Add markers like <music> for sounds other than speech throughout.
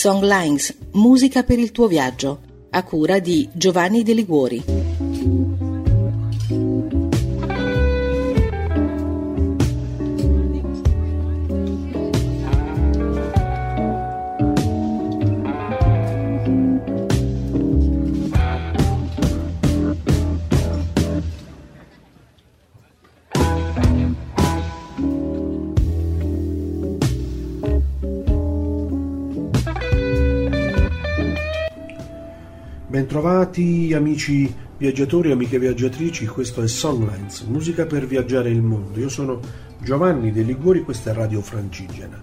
Songlines, musica per il tuo viaggio, a cura di Giovanni De Liguori. Bentrovati amici viaggiatori e amiche viaggiatrici, questo è Songlines, musica per viaggiare il mondo. Io sono Giovanni De Liguori, questa è Radio Francigena.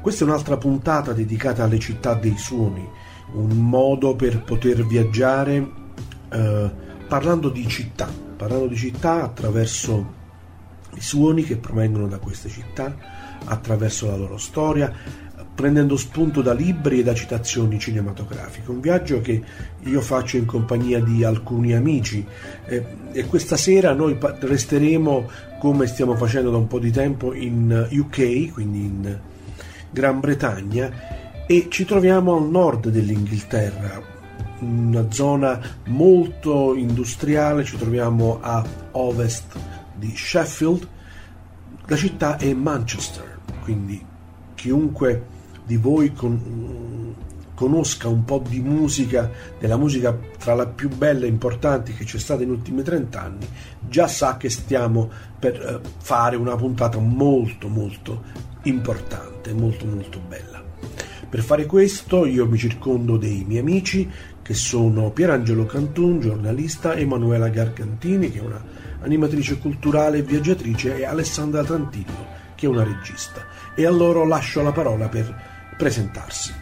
Questa è un'altra puntata dedicata alle città dei suoni, un modo per poter viaggiare eh, parlando di città, parlando di città attraverso i suoni che provengono da queste città, attraverso la loro storia, prendendo spunto da libri e da citazioni cinematografiche. Un viaggio che io faccio in compagnia di alcuni amici eh, e questa sera noi resteremo come stiamo facendo da un po' di tempo in UK, quindi in Gran Bretagna e ci troviamo al nord dell'Inghilterra, una zona molto industriale, ci troviamo a ovest di Sheffield. La città è Manchester, quindi chiunque di voi con, conosca un po' di musica, della musica tra le più belle e importanti che c'è stata negli ultimi 30 anni, già sa che stiamo per eh, fare una puntata molto molto importante, molto molto bella. Per fare questo io mi circondo dei miei amici che sono Pierangelo Cantun, giornalista, Emanuela Gargantini, che è una animatrice culturale e viaggiatrice, e Alessandra Trantillo, che è una regista. E a loro lascio la parola per presentarsi.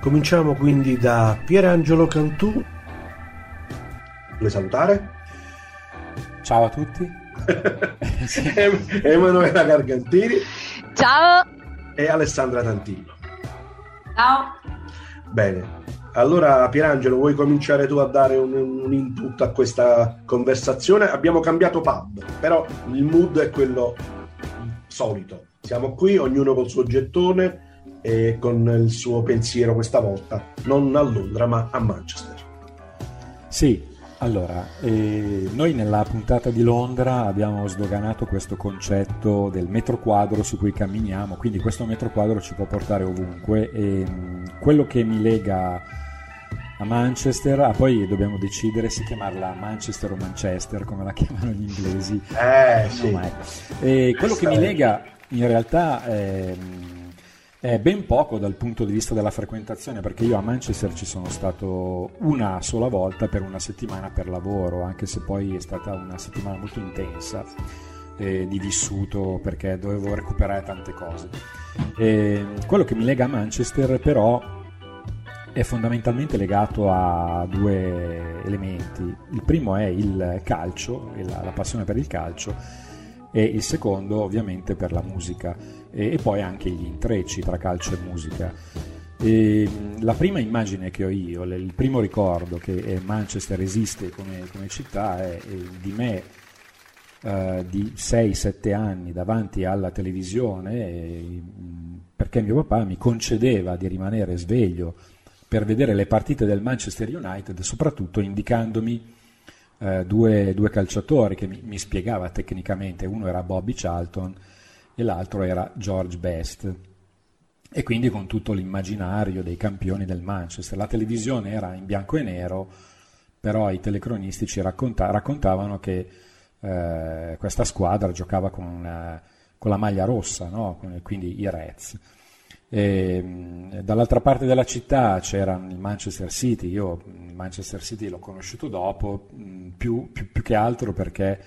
Cominciamo quindi da Pierangelo Cantù. Vuoi salutare? Ciao a tutti. <laughs> Emanuela Gargantini. Ciao. E Alessandra Tantillo. Ciao. Bene. Allora, Pierangelo, vuoi cominciare tu a dare un, un, input a questa conversazione? Abbiamo cambiato pub, però il mood è quello solito. Siamo qui, ognuno col suo gettone, e con il suo pensiero questa volta, non a Londra ma a Manchester. Sì, allora, eh, noi nella puntata di Londra abbiamo sdoganato questo concetto del metro quadro su cui camminiamo, quindi questo metro quadro ci può portare ovunque e mh, mm, quello che mi lega a Manchester, ah, poi dobbiamo decidere se chiamarla Manchester o Manchester, come la <laughs> chiamano gli inglesi. Eh, sì. No, e quello che mi lega in realtà è è ben poco dal punto di vista della frequentazione, perché io a Manchester ci sono stato una sola volta per una settimana per lavoro, anche se poi è stata una settimana molto intensa eh, di vissuto perché dovevo recuperare tante cose. E quello che mi lega a Manchester però è fondamentalmente legato a due elementi. Il primo è il calcio, la, la passione per il calcio, e il secondo ovviamente per la musica e, e poi anche gli intrecci tra calcio e musica. E la prima immagine che ho io, il primo ricordo che Manchester esiste come, come città è, è, di me uh, di 6-7 anni davanti alla televisione e, perché mio papà mi concedeva di rimanere sveglio per vedere le partite del Manchester United, soprattutto indicandomi uh, due, due, calciatori che mi, mi spiegava tecnicamente, uno era Bobby Charlton e l'altro era George Best. E quindi con tutto l'immaginario dei campioni del Manchester. La televisione era in bianco e nero, però i telecronisti ci racconta- raccontavano che eh, questa squadra giocava con, una, con la maglia rossa, no? quindi i Reds. E, dall'altra parte della città c'era il Manchester City, io il Manchester City l'ho conosciuto dopo, più, più, più che altro perché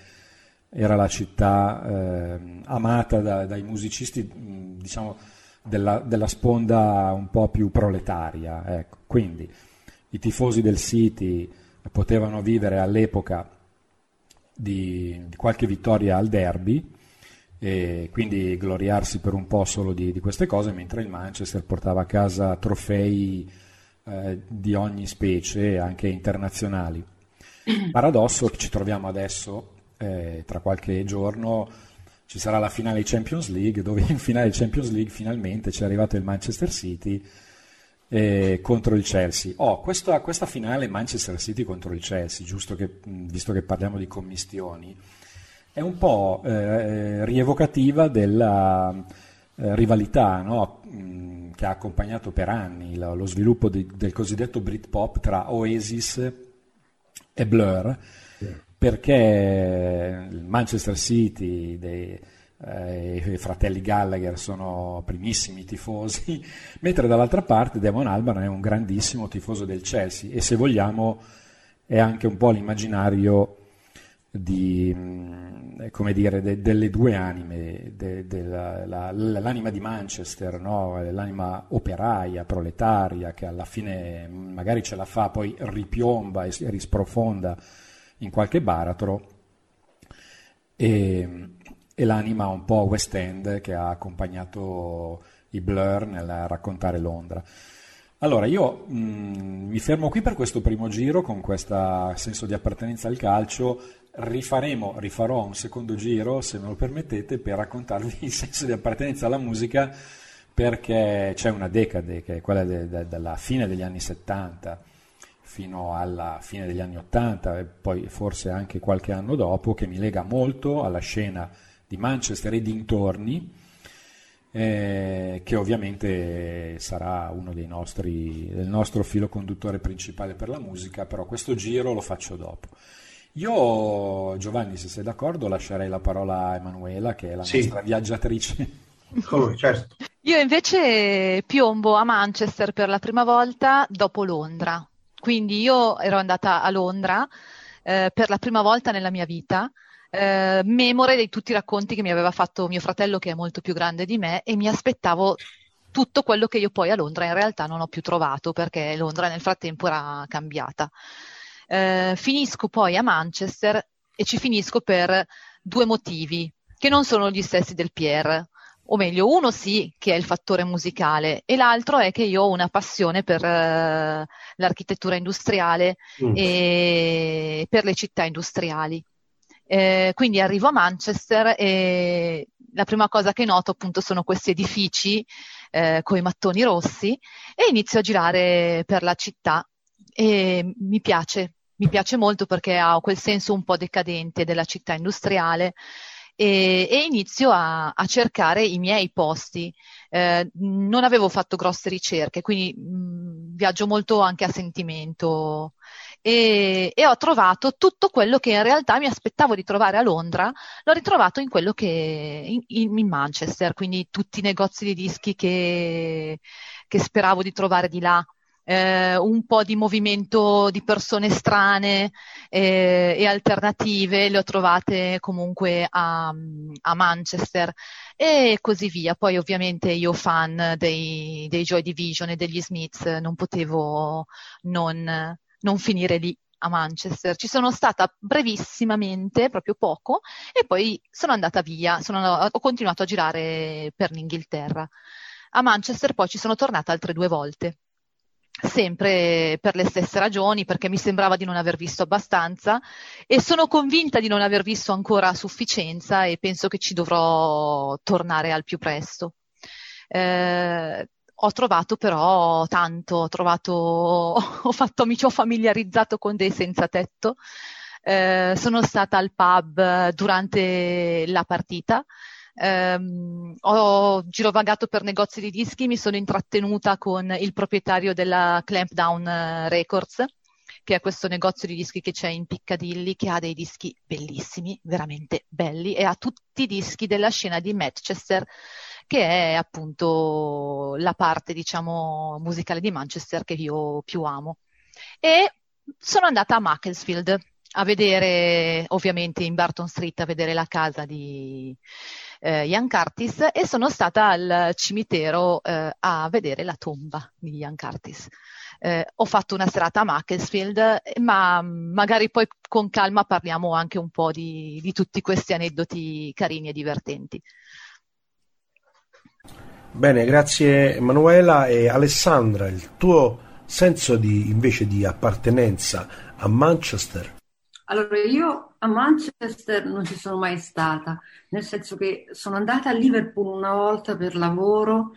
era la città eh, amata da, dai musicisti, diciamo, della, della, sponda un po' più proletaria. Ecco. Quindi i tifosi del City potevano vivere all'epoca di, di qualche vittoria al derby e quindi gloriarsi per un po' solo di, di queste cose, mentre il Manchester portava a casa trofei eh, di ogni specie, anche internazionali. <clears throat> Paradosso che ci troviamo adesso eh, tra qualche giorno ci sarà la finale di Champions League, dove in finale di Champions League finalmente ci è arrivato il Manchester City eh, contro il Chelsea. Oh, questa, questa, finale Manchester City contro il Chelsea, giusto che, visto che parliamo di commistioni, è un po' eh, rievocativa della eh, rivalità no? che ha accompagnato per anni lo, lo sviluppo di, del cosiddetto Britpop tra Oasis e Blur, perché il Manchester City dei, eh, i fratelli Gallagher sono primissimi tifosi, <laughs> mentre dall'altra parte Damon Albarn è un grandissimo tifoso del Chelsea e se vogliamo è anche un po' l'immaginario di, mm, come dire, de, delle due anime, de, de la, la, l'anima di Manchester, no? l'anima operaia, proletaria, che alla fine magari ce la fa, poi ripiomba e risprofonda in qualche baratro, e, e l'anima un po' West End che ha accompagnato i Blur nel raccontare Londra. Allora, io mh, mm, mi fermo qui per questo primo giro con questo senso di appartenenza al calcio. Rifaremo, rifarò un secondo giro, se me lo permettete, per raccontarvi il senso di appartenenza alla musica, perché c'è una decade, che è quella de, de, della fine degli anni 70 fino alla fine degli anni 80 e poi forse anche qualche anno dopo, che mi lega molto alla scena di Manchester e dintorni, eh, che ovviamente sarà uno dei nostri, del nostro filo conduttore principale per la musica, però questo giro lo faccio dopo. Io, Giovanni, se sei d'accordo, lascerei la parola a Emanuela, che è la sì. nostra viaggiatrice. Come, certo. Io invece piombo a Manchester per la prima volta dopo Londra. Quindi io ero andata a Londra eh, per la prima volta nella mia vita eh, memore di tutti i racconti che mi aveva fatto mio fratello che è molto più grande di me e mi aspettavo tutto quello che io poi a Londra in realtà non ho più trovato perché Londra nel frattempo era cambiata. Eh, finisco poi a Manchester e ci finisco per due motivi che non sono gli stessi del Pierre o meglio, uno sì che è il fattore musicale e l'altro è che io ho una passione per uh, l'architettura industriale mm. e per le città industriali. Eh, quindi arrivo a Manchester e la prima cosa che noto appunto sono questi edifici eh, con i mattoni rossi e inizio a girare per la città e mi piace, mi piace molto perché ha quel senso un po' decadente della città industriale e, e inizio a, a, cercare i miei posti. Eh, non avevo fatto grosse ricerche, quindi mh, viaggio molto anche a sentimento e, e, ho trovato tutto quello che in realtà mi aspettavo di trovare a Londra, l'ho ritrovato in quello che in, in Manchester, quindi tutti i negozi di dischi che, che speravo di trovare di là. Eh, un po' di movimento di persone strane eh, e alternative le ho trovate comunque a, a, Manchester e così via. Poi ovviamente io fan dei, dei Joy Division e degli Smiths non potevo non, non finire lì a Manchester. Ci sono stata brevissimamente, proprio poco, e poi sono andata via, sono, ho continuato a girare per l'Inghilterra. A Manchester poi ci sono tornata altre due volte, sempre per le stesse ragioni, perché mi sembrava di non aver visto abbastanza e sono convinta di non aver visto ancora a sufficienza e penso che ci dovrò tornare al più presto. Eh, ho trovato però tanto, ho, trovato, <laughs> ho fatto, mi ho familiarizzato con dei senza tetto, eh, sono stata al pub durante la partita, eh, ho girovagato per negozi di dischi, mi sono intrattenuta con il proprietario della Clampdown Records, che è questo negozio di dischi che c'è in Piccadilly, che ha dei dischi bellissimi, veramente belli, e ha tutti i dischi della scena di Manchester che è appunto la parte, diciamo, musicale di Manchester che io più amo. E sono andata a Macclesfield a vedere, ovviamente in Barton Street, a vedere la casa di eh, Ian Curtis e sono stata al cimitero eh, a vedere la tomba di Ian Curtis. Eh, ho fatto una serata a Macclesfield, ma magari poi con calma parliamo anche un po' di, di tutti questi aneddoti carini e divertenti. Bene, grazie Emanuela e Alessandra, il tuo senso di, invece di appartenenza a Manchester? Allora, io a Manchester non ci sono mai stata, nel senso che sono andata a Liverpool una volta per lavoro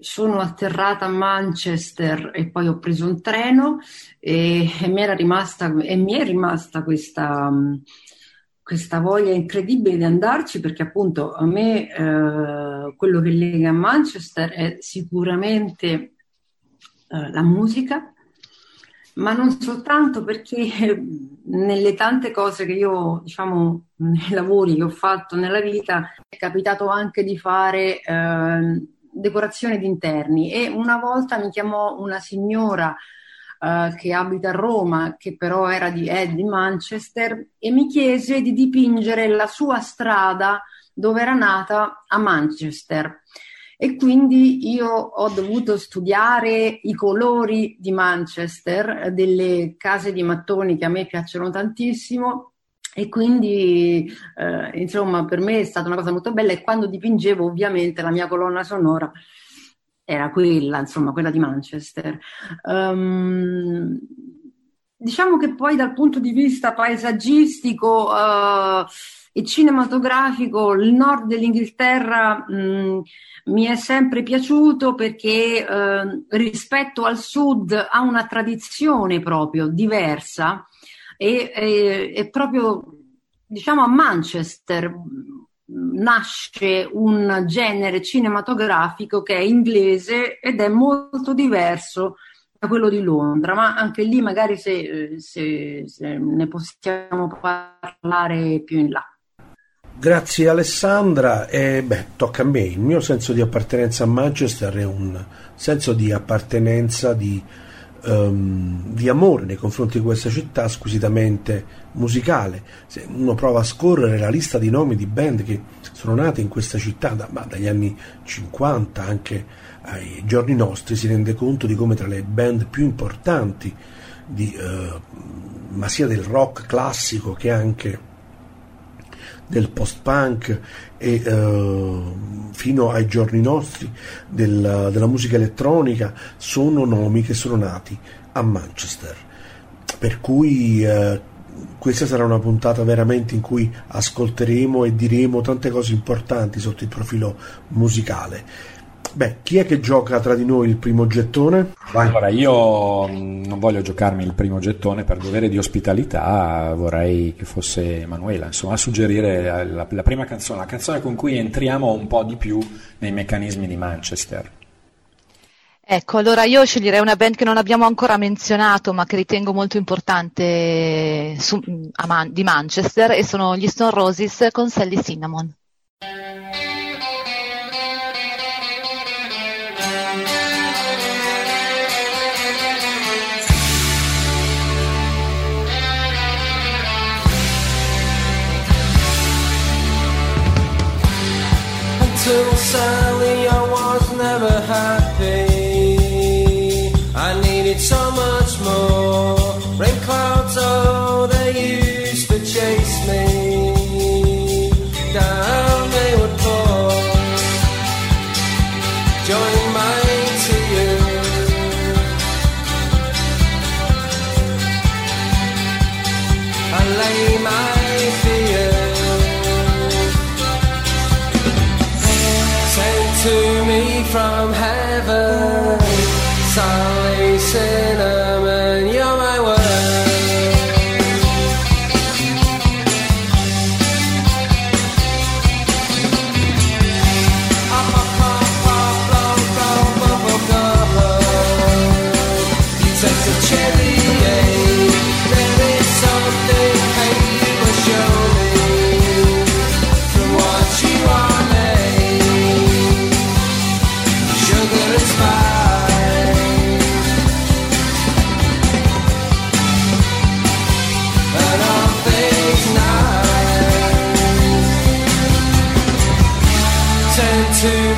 sono atterrata a Manchester e poi ho preso un treno e, e mi, era rimasta, e mi è rimasta questa, questa voglia incredibile di andarci perché appunto a me eh, quello che lega a Manchester è sicuramente eh, la musica, ma non soltanto perché <laughs> nelle tante cose che io, diciamo, nei lavori che ho fatto nella vita, è capitato anche di fare eh, decorazione di interni e una volta mi chiamò una signora uh, che abita a Roma, che però era di, è di Manchester, e mi chiese di dipingere la sua strada dove era nata a Manchester. E quindi io ho dovuto studiare i colori di Manchester, delle case di mattoni che a me piacciono tantissimo, e quindi, eh, insomma, per me è stata una cosa molto bella e quando dipingevo ovviamente la mia colonna sonora era quella, insomma, quella di Manchester. Um, diciamo che poi dal punto di vista paesaggistico uh, e cinematografico il nord dell'Inghilterra mh, mm, mi è sempre piaciuto perché uh, rispetto al sud ha una tradizione proprio diversa e, e, e proprio diciamo a Manchester nasce un genere cinematografico che è inglese ed è molto diverso da quello di Londra, ma anche lì magari se, se, se ne possiamo parlare più in là. Grazie Alessandra e beh, tocca a me. Il mio senso di appartenenza a Manchester è un senso di appartenenza, di um, di amore nei confronti di questa città squisitamente musicale. Se uno prova a scorrere la lista di nomi di band che sono nate in questa città da, dagli anni 50 anche ai giorni nostri, si rende conto di come tra le band più importanti, di, uh, ma sia del rock classico che anche del post-punk e uh, fino ai giorni nostri del, della musica elettronica sono nomi che sono nati a Manchester. Per cui uh, questa sarà una puntata veramente in cui ascolteremo e diremo tante cose importanti sotto il profilo musicale. Beh, chi è che gioca tra di noi il primo gettone? Vai. Allora, io mm, non voglio giocarmi il primo gettone per dovere di ospitalità, vorrei che fosse Emanuela, insomma, a suggerire la, la prima canzone, la canzone con cui entriamo un po' di più nei meccanismi di Manchester. Ecco, allora io sceglierei una band che non abbiamo ancora menzionato, ma che ritengo molto importante su, Man- di Manchester, e sono gli Stone Roses con Sally Cinnamon. till sun.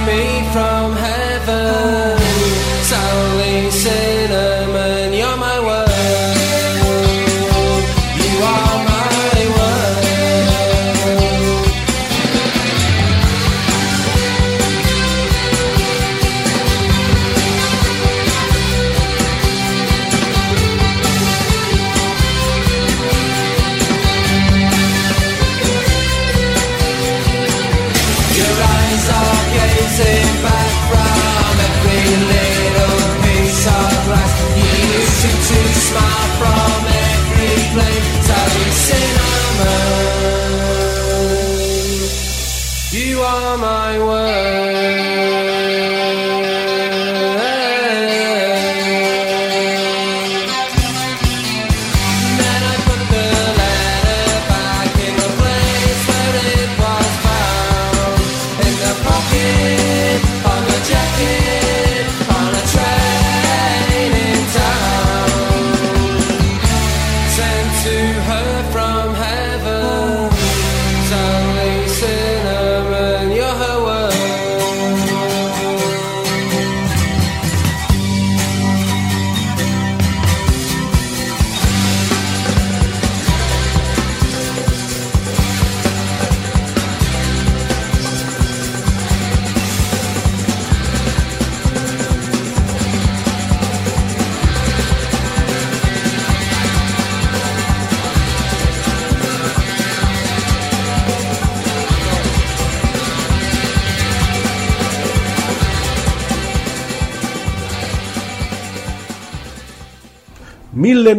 To me from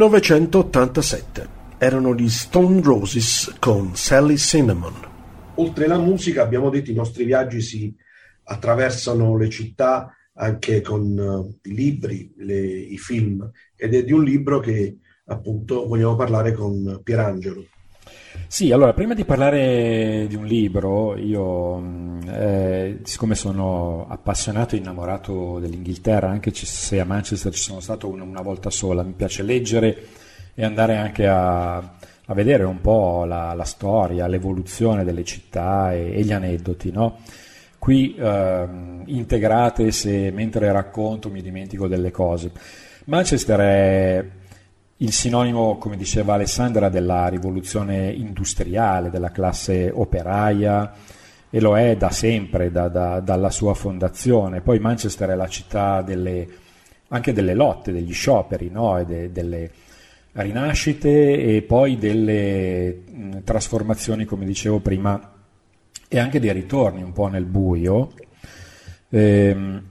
1987. Erano gli Stone Roses con Sally Cinnamon. Oltre alla musica, abbiamo detto, i nostri viaggi si attraversano le città anche con uh, i libri, le, i film, ed è di un libro che appunto vogliamo parlare con Pierangelo. Sì, allora prima di parlare di un libro, io mm, eh, siccome sono appassionato e innamorato dell'Inghilterra, anche se a Manchester ci sono stato una, una volta sola, mi piace leggere e andare anche a, a vedere un po' la, la, storia, l'evoluzione delle città e, e gli aneddoti, no? Qui eh, integrate se mentre racconto mi dimentico delle cose. Manchester è il sinonimo, come diceva Alessandra, della rivoluzione industriale, della classe operaia e lo è da sempre, da, da, dalla sua fondazione. Poi Manchester è la città delle, anche delle lotte, degli scioperi, no? de, delle rinascite e poi delle mh, trasformazioni, come dicevo prima, e anche dei ritorni un po' nel buio. Ehm,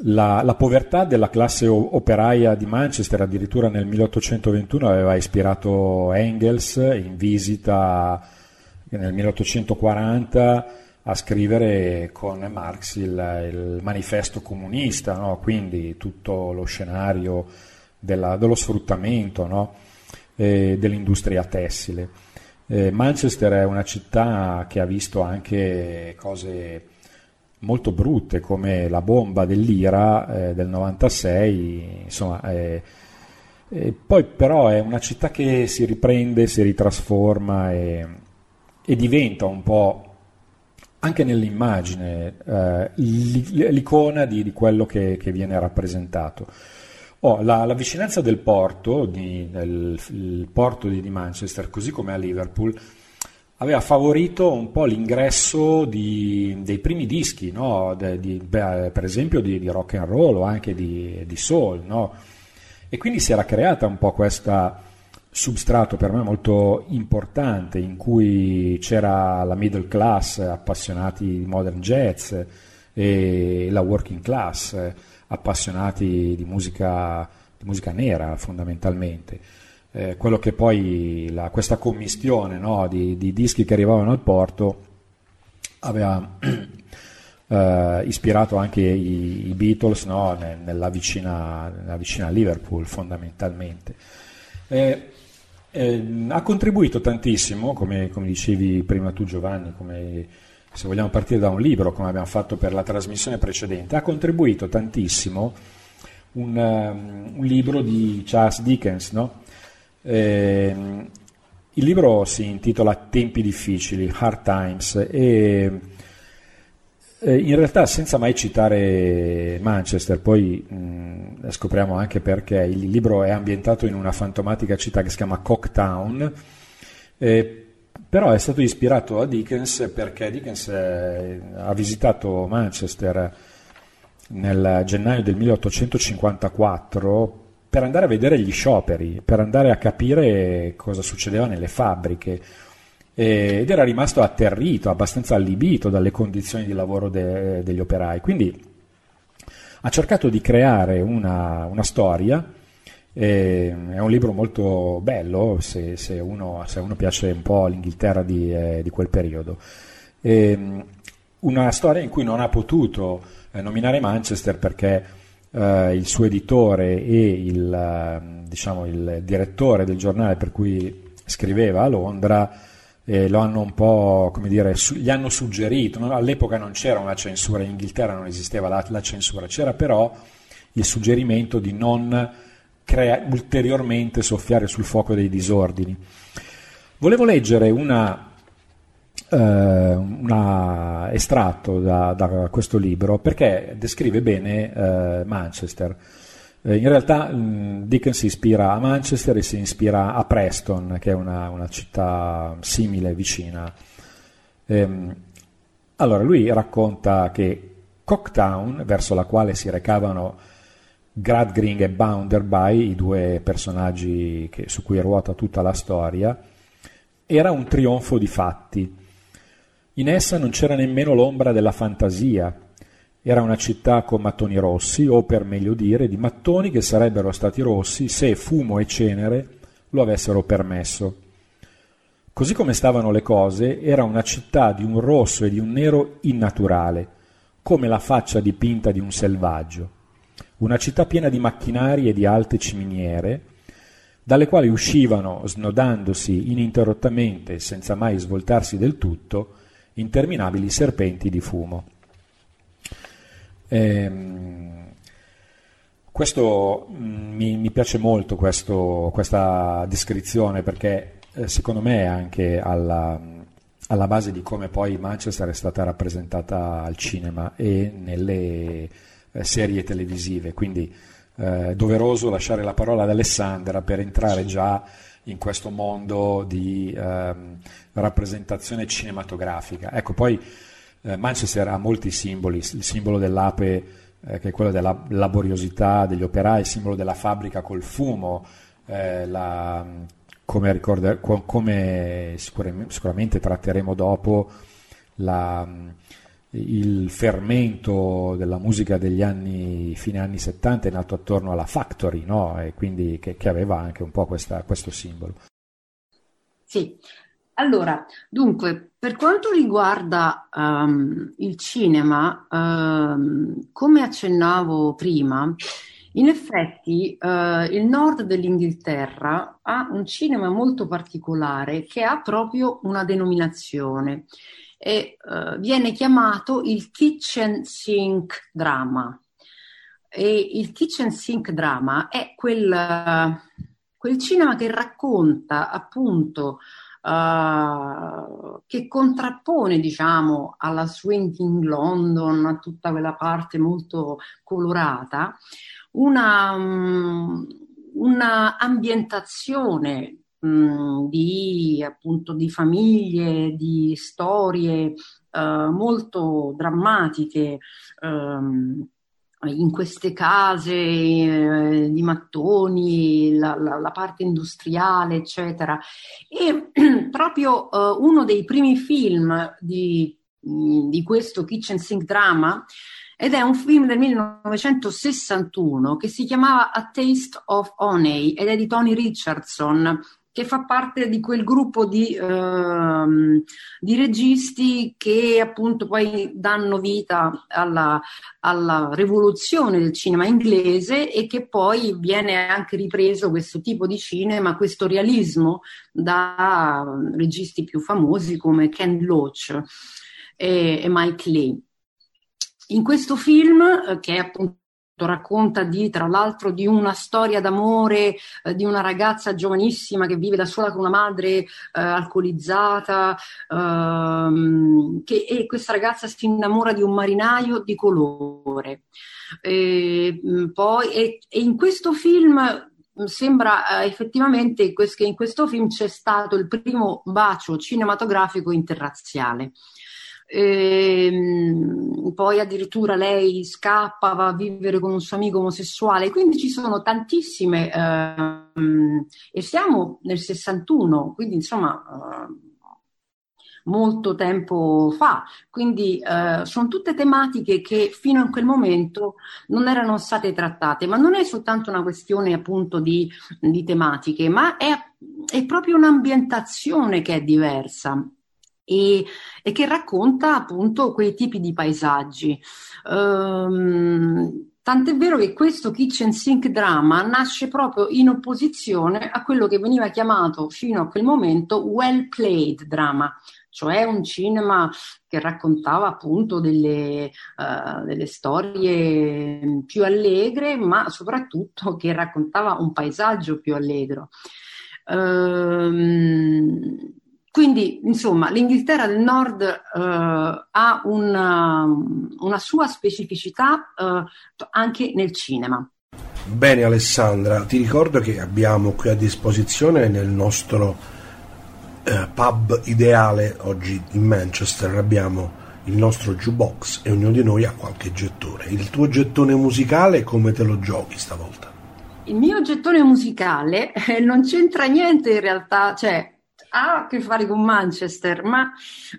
la, la, povertà della classe operaia di Manchester addirittura nel 1821 aveva ispirato Engels in visita nel 1840 a scrivere con Marx il, il manifesto comunista, no? quindi tutto lo scenario della, dello sfruttamento no? dell'industria tessile. Eh, Manchester è una città che ha visto anche cose molto brutte come la bomba dell'Ira eh, del 96, insomma, eh, eh, poi però è una città che si riprende, si ritrasforma e, e diventa un po' anche nell'immagine eh, l'icona di, di quello che, che, viene rappresentato. Oh, la, la, vicinanza del porto, di, del, porto di, di Manchester, così come a Liverpool, aveva favorito un po' l'ingresso di, dei primi dischi, no? De, di, beh, per esempio di, di, rock and roll o anche di, soul, no? e quindi si era creata un po' questo substrato per me molto importante in cui c'era la middle class appassionati di modern jazz e la working class appassionati di musica, di musica nera fondamentalmente eh, quello che poi la, questa commistione no, di, di, dischi che arrivavano al porto aveva <clears throat> eh, ispirato anche i, i Beatles no, nella, vicina, nella, vicina, Liverpool fondamentalmente. Eh, ha contribuito tantissimo, come, come, dicevi prima tu Giovanni, come, se vogliamo partire da un libro, come abbiamo fatto per la trasmissione precedente, ha contribuito tantissimo un, um, un libro di Charles Dickens, no? Eh, il libro si intitola Tempi difficili, Hard Times, e eh, in realtà senza mai citare Manchester, poi mh, scopriamo anche perché il libro è ambientato in una fantomatica città che si chiama Cocktown, eh, però è stato ispirato a Dickens perché Dickens eh, ha visitato Manchester nel gennaio del 1854 per andare a vedere gli scioperi, per andare a capire cosa succedeva nelle fabbriche ed era rimasto atterrito, abbastanza allibito dalle condizioni di lavoro de, degli operai. Quindi ha cercato di creare una, una storia, eh, è un libro molto bello se, se, uno, se, uno, piace un po' l'Inghilterra di, eh, di quel periodo. Eh, una storia in cui non ha potuto eh, nominare Manchester perché eh, il suo editore e il, eh, diciamo, il, direttore del giornale per cui scriveva a Londra eh, lo hanno un po', come dire, su, gli hanno suggerito, no? all'epoca non c'era una censura, in Inghilterra non esisteva la, la censura, c'era però il suggerimento di non crea- ulteriormente soffiare sul fuoco dei disordini. Volevo leggere una eh, un estratto da, da, questo libro perché descrive bene eh, Manchester. Eh, in realtà mh, Dickens si ispira a Manchester e si ispira a Preston, che è una, una città simile, vicina. Ehm, allora, lui racconta che Cocktown, verso la quale si recavano Gradgring e Bounderby, i due personaggi che, su cui ruota tutta la storia, era un trionfo di fatti in essa non c'era nemmeno l'ombra della fantasia Era una città con mattoni rossi, o per meglio dire, di mattoni che sarebbero stati rossi se fumo e cenere lo avessero permesso. Così come stavano le cose, era una città di un rosso e di un nero innaturale, come la faccia dipinta di un selvaggio. Una città piena di macchinari e di alte ciminiere, dalle quali uscivano, snodandosi ininterrottamente, senza mai svoltarsi del tutto, interminabili serpenti di fumo. Ehm, questo mm, mi, mi, piace molto questo, questa descrizione perché eh, secondo me è anche alla, alla, base di come poi Manchester è stata rappresentata al cinema e nelle eh, serie televisive. Quindi eh, doveroso lasciare la parola ad Alessandra per entrare sì. già in questo mondo di ehm, rappresentazione cinematografica. Ecco, poi eh, Manchester ha molti simboli, il simbolo dell'ape eh, che è quello della laboriosità degli operai, il simbolo della fabbrica col fumo, eh, la, come, ricorda, come sicuramente, sicuramente tratteremo dopo, la, il fermento della musica degli anni, fine anni 70 è nato attorno alla Factory, no? e quindi che, che, aveva anche un po' questa, questo simbolo. Sì, allora, dunque, per quanto riguarda um, il cinema, um, come accennavo prima, in effetti uh, il nord dell'Inghilterra ha un cinema molto particolare che ha proprio una denominazione e uh, viene chiamato il kitchen sink drama. E il kitchen sink drama è quel, quel cinema che racconta appunto Uh, che contrappone, diciamo, alla swinging London, a tutta quella parte molto colorata, una, um, una ambientazione Mm, di, appunto, di famiglie, di storie uh, molto drammatiche. Um, in queste case eh, di mattoni, la, la, la, parte industriale, eccetera. E <clears throat> proprio uh, uno dei primi film di, di questo kitchen sink drama ed è un film del 1961 che si chiamava A Taste of Honey ed è di Tony Richardson che fa parte di quel gruppo di, ehm, di registi che appunto poi danno vita alla, alla, rivoluzione del cinema inglese e che poi viene anche ripreso questo tipo di cinema, questo realismo da registi più famosi come Ken Loach e, e Mike Lee. In questo film, eh, che è appunto racconta di, tra l'altro, di una storia d'amore eh, di una ragazza giovanissima che vive da sola con una madre eh, alcolizzata, ehm, che, e questa ragazza si innamora di un marinaio di colore. E, mm, poi, e, e in questo film mm, sembra eh, effettivamente che in questo film c'è stato il primo bacio cinematografico interrazziale. Ehm, poi addirittura lei scappa, va a vivere con un suo amico omosessuale, quindi ci sono tantissime, ehm, e siamo nel 61, quindi insomma eh, molto tempo fa, quindi eh, sono tutte tematiche che fino a quel momento non erano state trattate, ma non è soltanto una questione appunto di, di tematiche, ma è, è proprio un'ambientazione che è diversa e, e che racconta appunto quei tipi di paesaggi. Um, Tant'è vero che questo kitchen sink drama nasce proprio in opposizione a quello che veniva chiamato fino a quel momento well played drama, cioè un cinema che raccontava appunto delle, uh, delle storie più allegre, ma soprattutto che raccontava un paesaggio più allegro. Um, quindi, insomma, l'Inghilterra del Nord eh, ha una, una, sua specificità eh, anche nel cinema. Bene Alessandra, ti ricordo che abbiamo qui a disposizione nel nostro eh, pub ideale oggi in Manchester abbiamo il nostro jukebox e ognuno di noi ha qualche gettone. Il tuo gettone musicale come te lo giochi stavolta? Il mio gettone musicale eh, non c'entra niente in realtà, cioè ha a che fare con Manchester, ma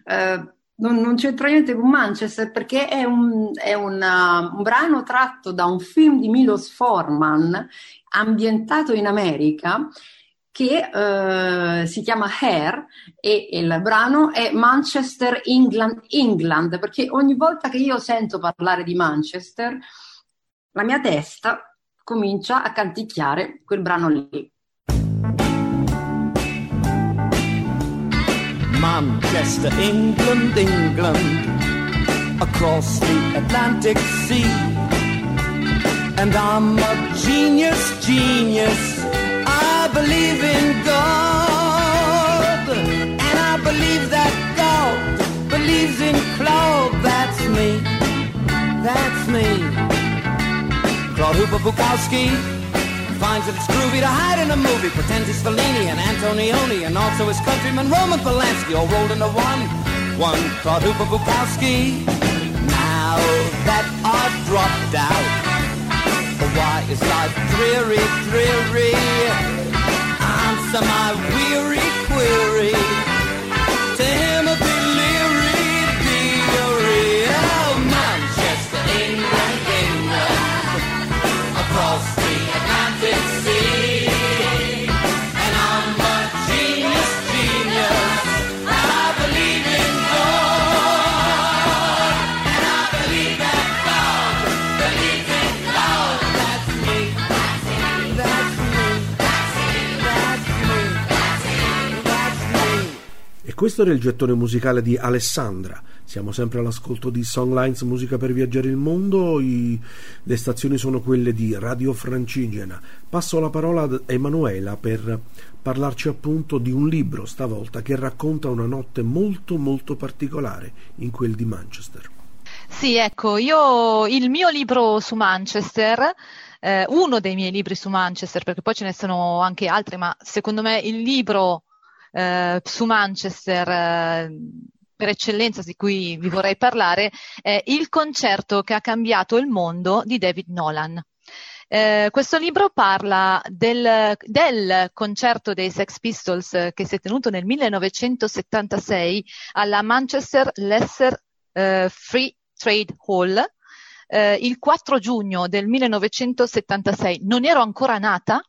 eh, non, non c'entra niente con Manchester perché è, un, è una, un brano tratto da un film di Milos Forman ambientato in America che eh, si chiama Hair e, il brano è Manchester England England perché ogni volta che io sento parlare di Manchester la mia testa comincia a canticchiare quel brano lì. Manchester, England, England, across the Atlantic Sea. And I'm a genius, genius. I believe in God. And I believe that God believes in Claude. That's me. That's me. Claude Hooper Bukowski finds that it's groovy to hide in a movie, pretends he's Fellini and Antonioni, and also his countryman Roman Polanski, all rolled into one. One Claude Hooper Bukowski. Now that I've dropped out, why is life dreary, dreary? Answer my weary query. Questo era il gettone musicale di Alessandra. Siamo sempre all'ascolto di Songlines Musica per viaggiare il mondo. I- le stazioni sono quelle di Radio Francigena. Passo la parola ad Emanuela per parlarci appunto di un libro stavolta che racconta una notte molto molto particolare in quel di Manchester. Sì, ecco, io il mio libro su Manchester, eh, uno dei miei libri su Manchester, perché poi ce ne sono anche altri, ma secondo me il libro eh, su Manchester eh, per eccellenza di cui vi vorrei parlare è Il concerto che ha cambiato il mondo di David Nolan. Eh, questo libro parla del, del concerto dei Sex Pistols che si è tenuto nel 1976 alla Manchester Lesser eh, Free Trade Hall eh, il 4 giugno del 1976. Non ero ancora nata,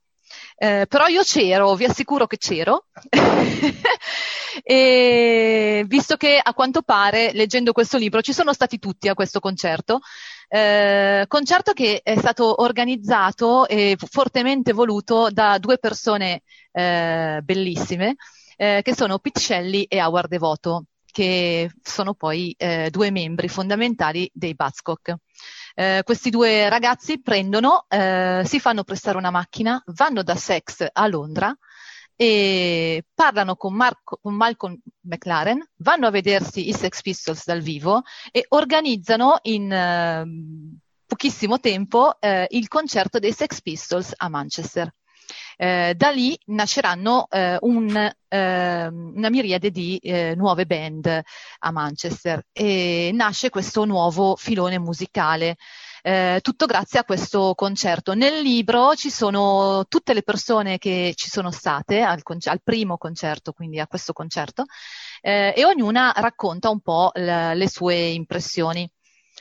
eh, però io c'ero, vi assicuro che c'ero. <laughs> e visto che a quanto pare, leggendo questo libro, ci sono stati tutti a questo concerto, eh, concerto che è stato organizzato e fortemente voluto da due persone eh, bellissime, eh, che sono Shelley e Howard Devoto, che sono poi eh, due membri fondamentali dei Buzzcock. Eh, questi due ragazzi prendono, eh, si fanno prestare una macchina, vanno da Sex a Londra e parlano con, Marco- con Malcolm McLaren, vanno a vedersi i Sex Pistols dal vivo e organizzano in eh, pochissimo tempo eh, il concerto dei Sex Pistols a Manchester. Eh, da lì nasceranno eh, un, ehm, una miriade di eh, nuove band a Manchester e nasce questo nuovo filone musicale. Eh, tutto grazie a questo concerto. Nel libro ci sono tutte le persone che ci sono state al, conce- al primo concerto, quindi a questo concerto, eh, e ognuna racconta un po' l- le sue impressioni.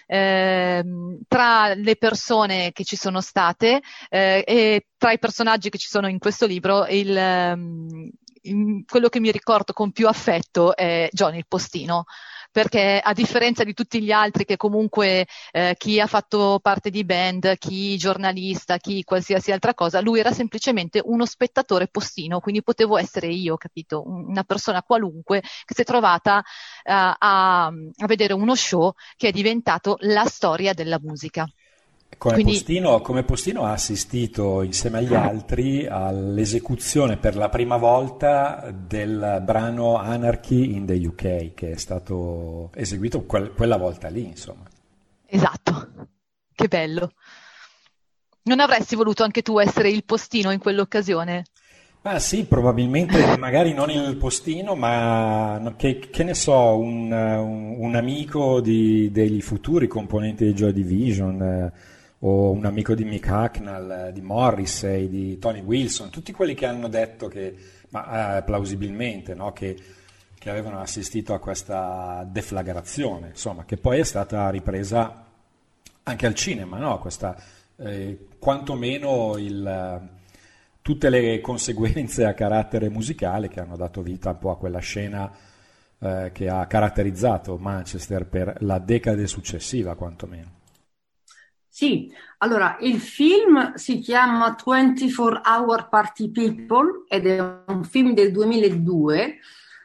Ehm, tra le persone che ci sono state eh, e tra i personaggi che ci sono in questo libro, il, ehm, quello che mi ricordo con più affetto è Johnny il postino perché a differenza di tutti gli altri che comunque eh, chi ha fatto parte di band, chi giornalista, chi qualsiasi altra cosa, lui era semplicemente uno spettatore postino, quindi potevo essere io, capito? Una persona qualunque che si è trovata eh, a, a vedere uno show che è diventato la storia della musica. Come, Quindi- postino, come postino ha assistito insieme agli altri all'esecuzione per la prima volta del brano Anarchy in the UK, che è stato eseguito quel- quella volta lì, insomma. Esatto, che bello. Non avresti voluto anche tu essere il postino in quell'occasione? Ah sì, probabilmente <laughs> magari non il postino, ma che, che ne so, un, un- un amico di- degli futuri componenti di Joy Division, o un amico di Mick Hucknall, eh, di Morrissey, di Tony Wilson, tutti quelli che hanno detto che, ma eh, plausibilmente, no, che che avevano assistito a questa deflagrazione, insomma, che poi è stata ripresa anche al cinema, no? questa, eh, quantomeno il, tutte le conseguenze a carattere musicale che hanno dato vita un po' a quella scena eh, che ha caratterizzato Manchester per la decade successiva, quantomeno. Sì, allora il film si chiama 24 Hour Party People ed è un film del 2002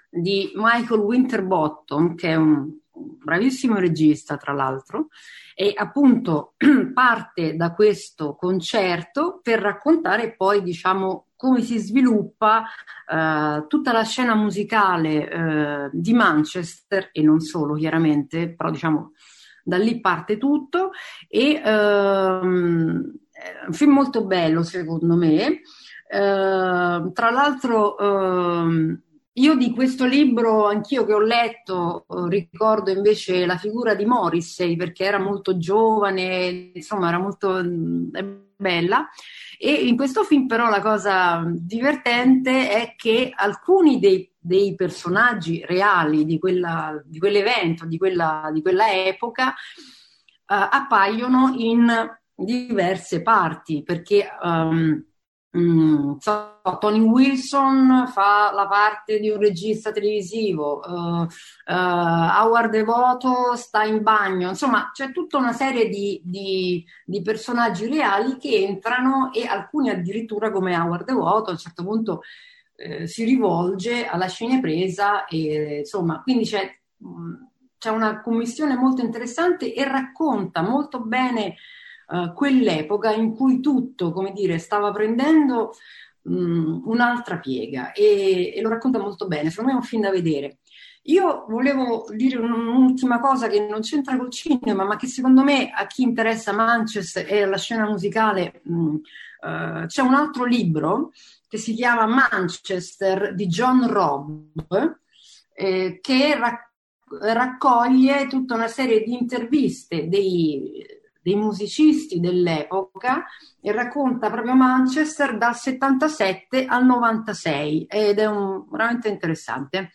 di Michael Winterbottom, che è un bravissimo regista, tra l'altro, e appunto <clears throat> parte da questo concerto per raccontare poi, diciamo, come si sviluppa eh, tutta la scena musicale eh, di Manchester e non solo, chiaramente, però diciamo da lì parte tutto e ehm, è un film molto bello secondo me. Eh, tra l'altro ehm, io di questo libro, anch'io che ho letto, eh, ricordo invece la figura di Morrissey perché era molto giovane, insomma era molto mm, bella. E in questo film però la cosa divertente è che alcuni dei, dei personaggi reali di, quella, di quell'evento, di quella, di quella epoca, uh, appaiono in diverse parti perché... Um, Mm, so, Tony Wilson fa la parte di un regista televisivo, uh, uh, Howard Devoto sta in bagno, insomma c'è tutta una serie di, di, di, personaggi reali che entrano e alcuni addirittura come Howard Devoto a un certo punto eh, si rivolge alla cinepresa e insomma quindi c'è, mh, mm, c'è una commissione molto interessante e racconta molto bene uh, quell'epoca in cui tutto, come dire, stava prendendo um, un'altra piega e, e, lo racconta molto bene. Secondo me è un film da vedere. Io volevo dire un'ultima cosa che non c'entra col cinema, ma che secondo me a chi interessa Manchester e la scena musicale um, uh, c'è un altro libro che si chiama Manchester di John Robb, eh, che rac- raccoglie tutta una serie di interviste dei dei musicisti dell'epoca e racconta proprio Manchester dal 77 al 96 ed è un, veramente interessante.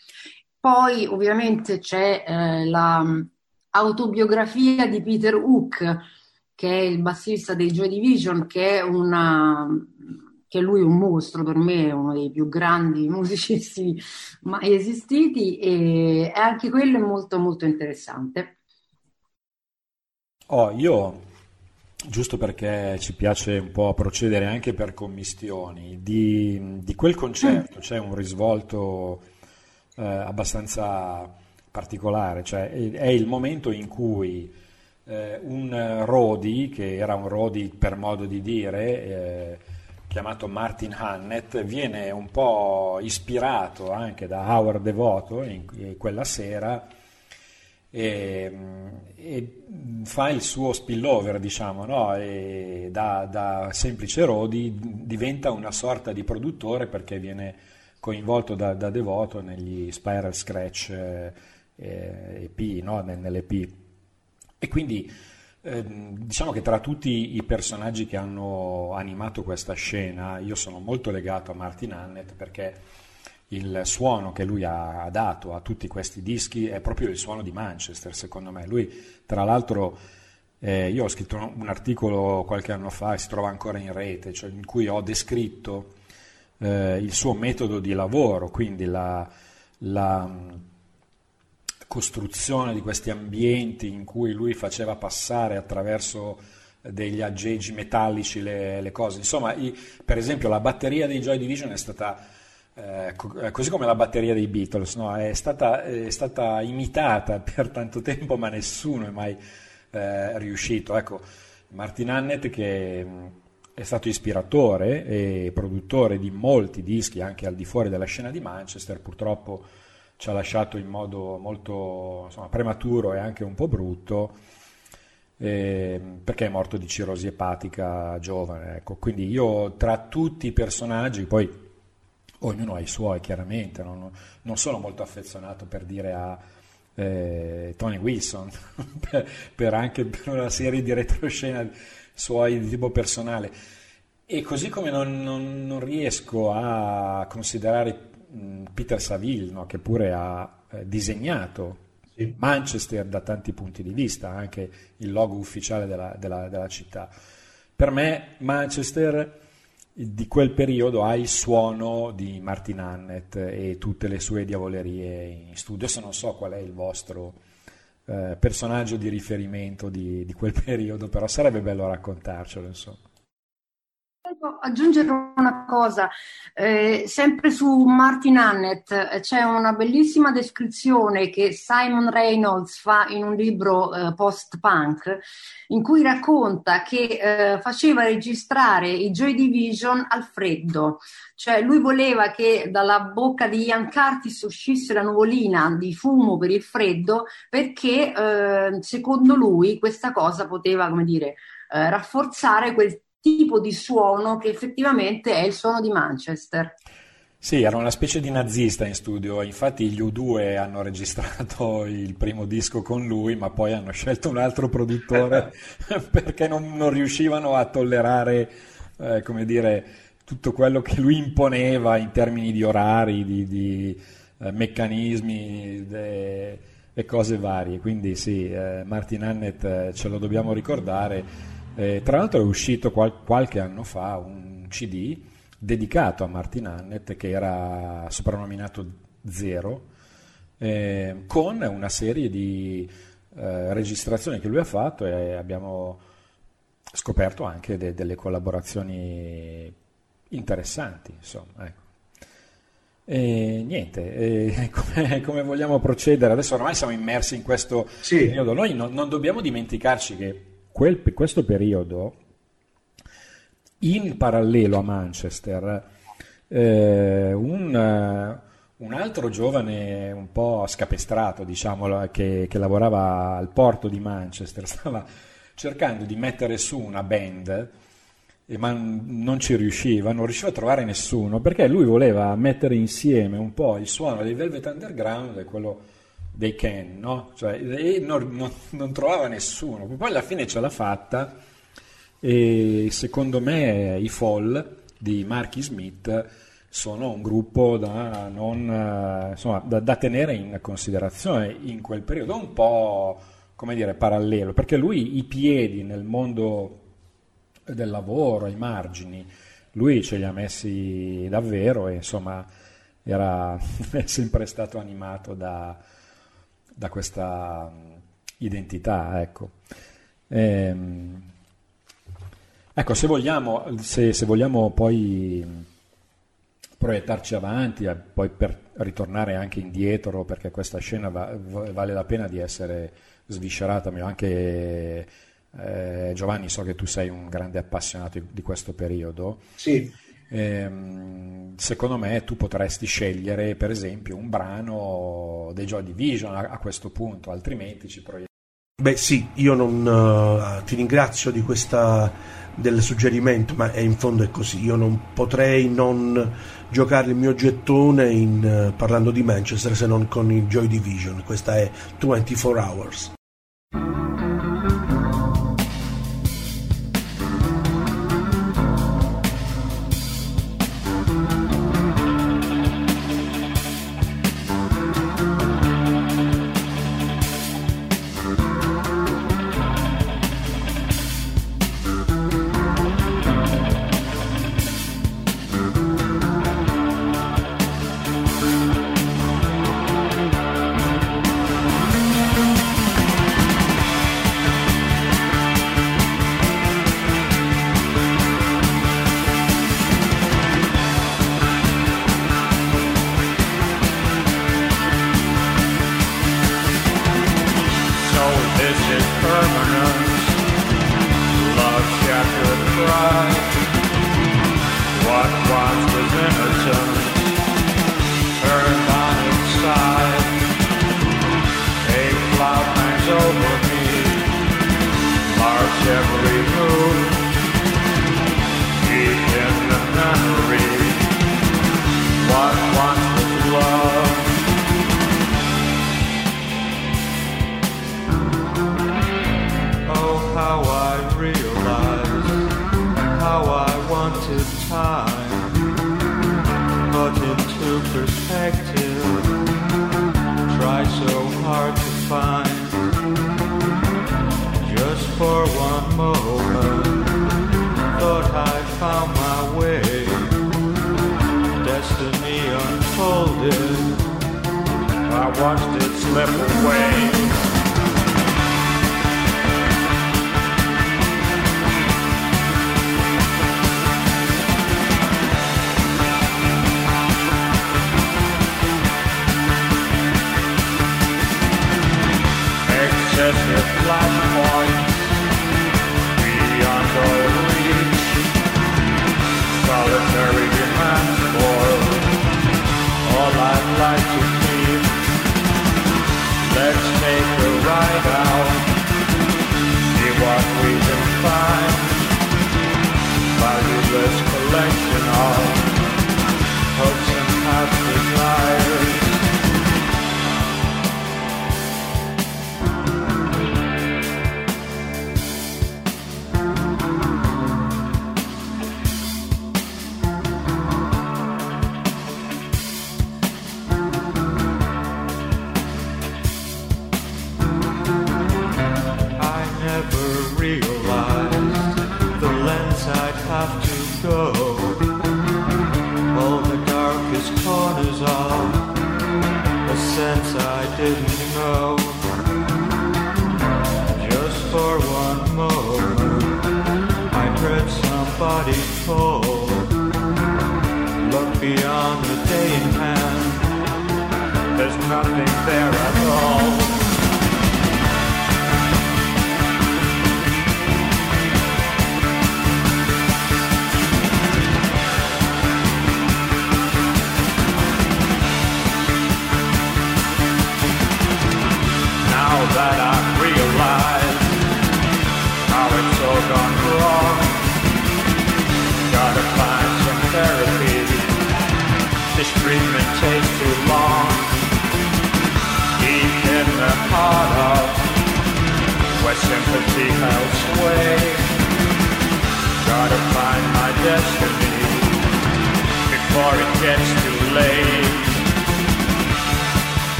Poi ovviamente c'è eh, l'autobiografia la, di Peter Hook, che è il bassista dei Joy Division, che è una che lui è un mostro per me, è uno dei più grandi <laughs> musicisti mai esistiti e anche quello è molto molto interessante. Oh, io, giusto perché ci piace un po' procedere anche per commistioni, di, di quel concerto c'è un risvolto eh, abbastanza particolare, cioè è, è, il momento in cui eh, un Rodi, che era un Rodi per modo di dire, eh, chiamato Martin Hannett, viene un po' ispirato anche da Howard Devoto in, in quella sera e, e fa il suo spillover, diciamo, no? da, da, semplice Rodi diventa una sorta di produttore perché viene coinvolto da, da Devoto negli Spiral Scratch eh, EP, no? nell'EP. E quindi eh, diciamo che tra tutti i personaggi che hanno animato questa scena, io sono molto legato a Martin Hannett perché il suono che lui ha dato a tutti questi dischi è proprio il suono di Manchester, secondo me. Lui, tra l'altro, eh, io ho scritto un articolo qualche anno fa e si trova ancora in rete, cioè in cui ho descritto eh, il suo metodo di lavoro, quindi la, la costruzione di questi ambienti in cui lui faceva passare attraverso degli aggeggi metallici le, le cose. Insomma, i, per esempio la batteria dei Joy Division è stata eh, eh, così come la batteria dei Beatles, no? è, stata, è, stata, imitata <laughs> per tanto tempo ma nessuno è mai eh, riuscito. Ecco, Martin Hannett che mm, è stato ispiratore e produttore di molti dischi anche al di fuori della scena di Manchester, purtroppo ci ha lasciato in modo molto insomma, prematuro e anche un po' brutto. Eh, perché è morto di cirrosi epatica giovane. Ecco. Quindi io tra tutti i personaggi, poi ognuno ha i suoi chiaramente, non, non sono molto affezionato per dire a eh, Tony Wilson, <laughs> per, per, anche per una serie di retroscena suoi di tipo personale. E così come non, non, non riesco a considerare Peter Saville, no? che pure ha eh, disegnato sì. Manchester da tanti punti di vista, anche il logo ufficiale della, della, della città. Per me Manchester di quel periodo ha il suono di Martin Hannett e tutte le sue diavolerie in studio. Adesso non so qual è il vostro eh, personaggio di riferimento di, di, quel <laughs> periodo, però sarebbe bello raccontarcelo, insomma aggiungere una cosa, eh, sempre su Martin Hannett eh, c'è una bellissima descrizione che Simon Reynolds fa in un libro eh, post-punk in cui racconta che eh, faceva registrare i Joy Division al freddo, cioè lui voleva che dalla bocca di Ian Curtis uscisse la nuvolina di fumo per il freddo perché eh, secondo lui questa cosa poteva, come dire, eh, rafforzare quel tipo di suono che effettivamente è il suono di Manchester. Sì, era una specie di nazista in studio, infatti gli U2 hanno registrato il primo disco con lui, ma poi hanno scelto un altro produttore <laughs> perché non, non, riuscivano a tollerare, eh, come dire, tutto quello che lui imponeva in termini di orari, di, di eh, meccanismi e cose varie. Quindi sì, eh, Martin Hannett eh, ce lo dobbiamo ricordare eh, tra l'altro è uscito qual- qualche anno fa un CD dedicato a Martin Hannett che era soprannominato Zero, eh, con una serie di eh, registrazioni che lui ha fatto e abbiamo scoperto anche de- delle collaborazioni interessanti. Insomma, ecco. E niente, e <laughs> come, come, vogliamo procedere? Adesso ormai siamo immersi in questo sì. periodo. Noi non, non dobbiamo dimenticarci che quel, questo periodo, in parallelo a Manchester, eh, un, un, altro giovane un po' scapestrato, diciamo, che, che lavorava al porto di Manchester, <laughs> stava cercando di mettere su una band ma non ci riusciva, non riusciva a trovare nessuno perché lui voleva mettere insieme un po' il suono dei Velvet Underground e quello dei Ken, no? Cioè, non, non, non, trovava nessuno, poi alla fine ce l'ha fatta e secondo me i Fall di Marky Smith sono un gruppo da, non, insomma, da, da tenere in considerazione in quel periodo, un po' come dire parallelo, perché lui i piedi nel mondo del lavoro, ai margini, lui ce li ha messi davvero e insomma era <laughs> sempre stato animato da, da questa identità. Ecco. Ehm, ecco, se vogliamo, se, se vogliamo poi proiettarci avanti, poi per ritornare anche indietro, perché questa scena va, vale la pena di essere sviscerata, anche eh, Giovanni, so che tu sei un grande appassionato di questo periodo. Sì. Ehm, secondo me tu potresti scegliere per esempio un brano dei Joy Division a, a questo punto, altrimenti ci proiettiamo. Beh sì, io non, uh, ti ringrazio di questa, del suggerimento, ma è, in fondo è così, io non potrei non giocare il mio gettone in, uh, parlando di Manchester se non con il Joy Division, questa è 24 Hours. Watched it slip away. excessive flashpoints beyond all reach. Solitary demands for all I'd like to see what we can find. Valueless collection of hopes and past desires.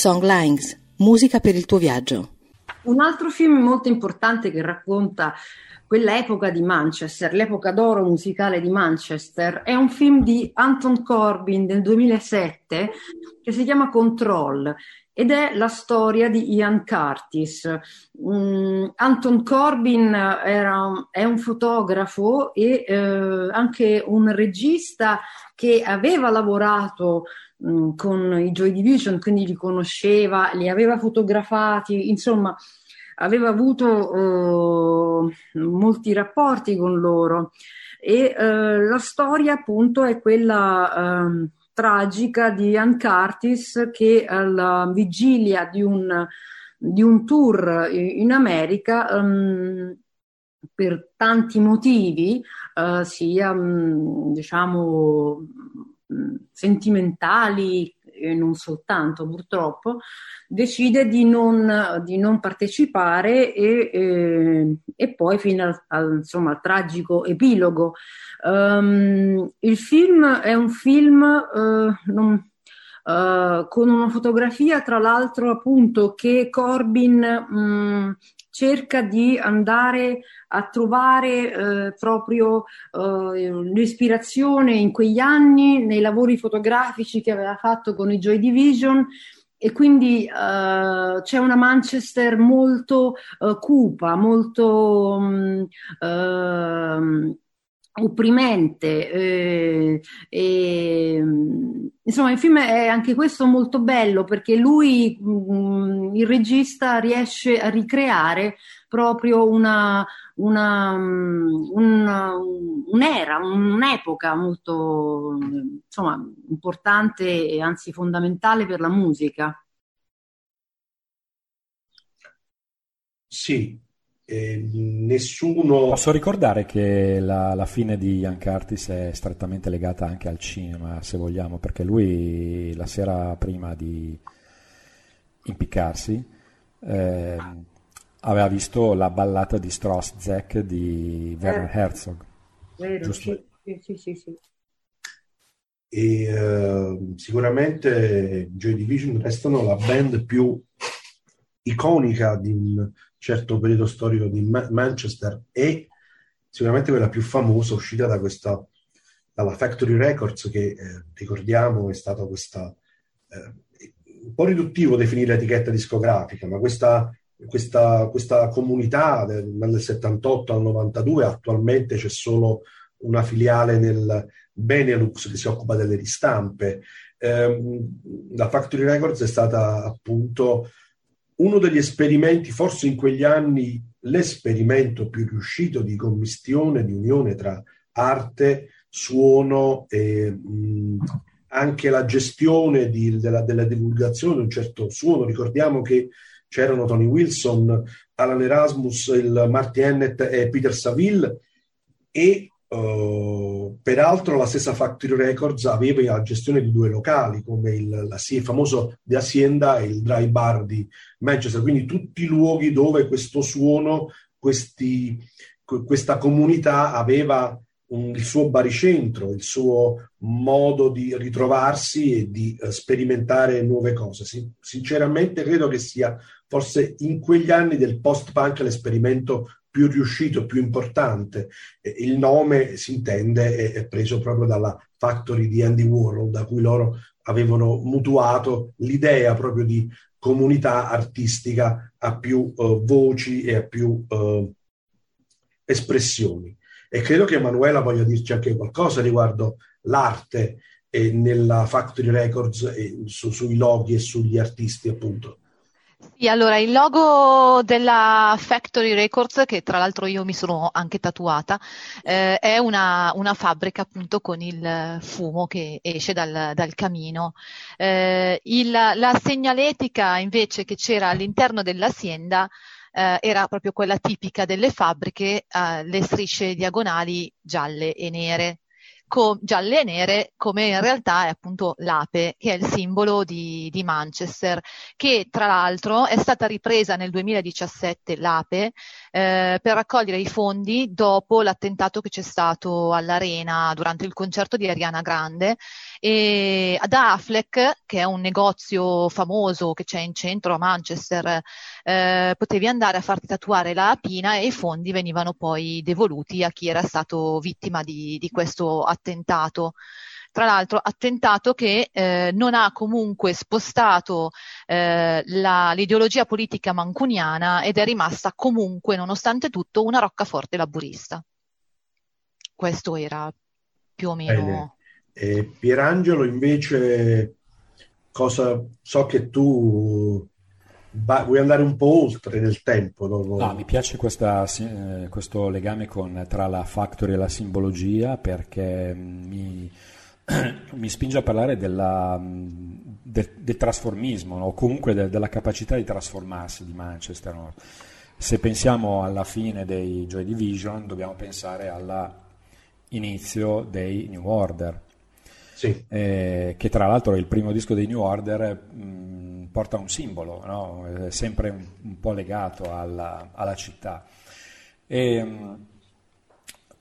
Songlines, musica per il tuo viaggio. Un altro film molto importante che racconta quell'epoca di Manchester, l'epoca d'oro musicale di Manchester, è un film di Anton Corbin del 2007 che si chiama Control ed è la storia di Ian Curtis. Mm, Anton Corbin era, è un fotografo e eh, anche un regista che aveva lavorato Mm, con i Joy Division, quindi li conosceva, li aveva fotografati, insomma, aveva avuto uh, molti rapporti con loro. E uh, la storia, appunto, è quella uh, tragica di Ian Curtis che alla vigilia di un, di un tour in America. Um, per tanti motivi, sia um, diciamo sentimentali e non soltanto purtroppo, decide di non, di non partecipare e, e, e, poi fino al, al, insomma, al tragico epilogo. Um, il film è un film uh, non, uh, con una fotografia, tra l'altro, appunto, che Corbin um, cerca di andare a trovare eh, proprio eh, l'ispirazione in quegli anni nei lavori fotografici che aveva fatto con i Joy Division. E quindi uh, c'è una Manchester molto uh, cupa, molto um, uh, opprimente. Eh, eh, insomma, il film è anche questo molto bello perché lui, mh, mm, il regista, riesce a ricreare proprio una, una, una, un'era, un'epoca molto insomma, importante e anzi fondamentale per la musica. Sì, eh, nessuno... Posso ricordare che la, la, fine di Ian Curtis è strettamente legata anche al cinema, se vogliamo, perché lui la sera prima di impiccarsi eh, aveva visto la ballata di Strauss Zeck di Werner Eh, Herzog. vero, Giusto? sì, sì, sì, sì. E eh, sicuramente Joy Division restano la band più iconica di un certo periodo storico di Ma- Manchester e sicuramente quella più famosa uscita da questa, dalla Factory Records che eh, ricordiamo è stata questa eh, un po' riduttivo definire l'etichetta discografica, ma questa, questa, questa comunità del, dal 78 al 92 attualmente c'è solo una filiale nel Benelux che si occupa delle ristampe. Ehm, la Factory Records è stata appunto uno degli esperimenti, forse in quegli anni l'esperimento più riuscito di commistione, di unione tra arte, suono e mh, anche la gestione di- della, della divulgazione di un certo suono. Ricordiamo che c'erano Tony Wilson, Alan Erasmus, il Marty Hennett e Peter Saville e eh, peraltro la stessa Factory Records aveva la gestione di due locali come il, la- il famoso The Hacienda e il Dry Bar di Manchester, quindi tutti i luoghi dove questo suono, questi- que- questa comunità aveva un- il suo baricentro, il suo modo di ritrovarsi e di eh, sperimentare nuove cose. Sin- sinceramente credo che sia forse in quegli anni del post-punk l'esperimento più riuscito, più importante. Eh, Il nome si intende è, preso proprio dalla factory di Andy Warhol, da cui loro avevano mutuato l'idea proprio di comunità artistica a più eh, voci e a più eh, espressioni. E credo che Emanuela voglia dirci anche qualcosa riguardo l'arte eh, nella Factory Records e su- sui loghi e sugli artisti, appunto. Sì, allora il logo della Factory Records, che tra l'altro io mi sono anche tatuata, eh, è una, una fabbrica appunto con il fumo che esce dal, dal camino. Eh, il- la segnaletica invece che c'era all'interno dell'azienda eh, era proprio quella tipica delle fabbriche, eh, le strisce diagonali gialle e nere. Co- gialle e nere, come in realtà è appunto l'ape, che è il simbolo di, di Manchester, che tra l'altro è stata ripresa nel 2017 l'ape eh, per raccogliere i fondi dopo l'attentato che c'è stato all'Arena durante il concerto di Ariana Grande e ad Affleck, che è un negozio famoso che c'è in centro a Manchester, eh, potevi andare a farti tatuare la apina e i fondi venivano poi devoluti a chi era stato vittima di, di questo attentato. Tra l'altro, attentato che eh, non ha comunque spostato eh, la- l'ideologia politica mancuniana ed è rimasta comunque, nonostante tutto, una roccaforte laburista. Questo era più o Bene. meno. E Pierangelo, invece, cosa so che tu va- vuoi andare un po' oltre nel tempo. no? No, mi piace questa eh, questo legame con- tra la factory e la simbologia perché mm, mi, <clears throat> mi spinge a parlare della, del, del trasformismo no? o comunque de- della capacità di trasformarsi di Manchester. no? Se pensiamo alla fine dei Joy Division, dobbiamo pensare all'inizio dei New Order Sì, eh, che tra l'altro è il primo disco dei New Order, mh, porta un simbolo, no? È sempre un, un po' legato alla, alla città. E,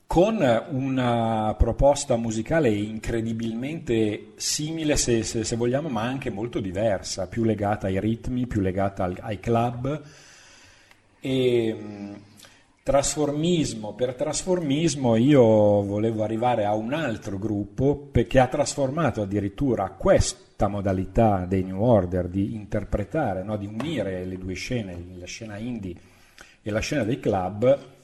con una proposta musicale incredibilmente simile, se, se- se vogliamo, ma anche molto diversa, più legata ai ritmi, più legata al- ai club. E mh, trasformismo per trasformismo io volevo arrivare a un altro gruppo che ha trasformato addirittura questa modalità dei New Order di interpretare, no, di unire le due scene, la scena indie e la scena dei club.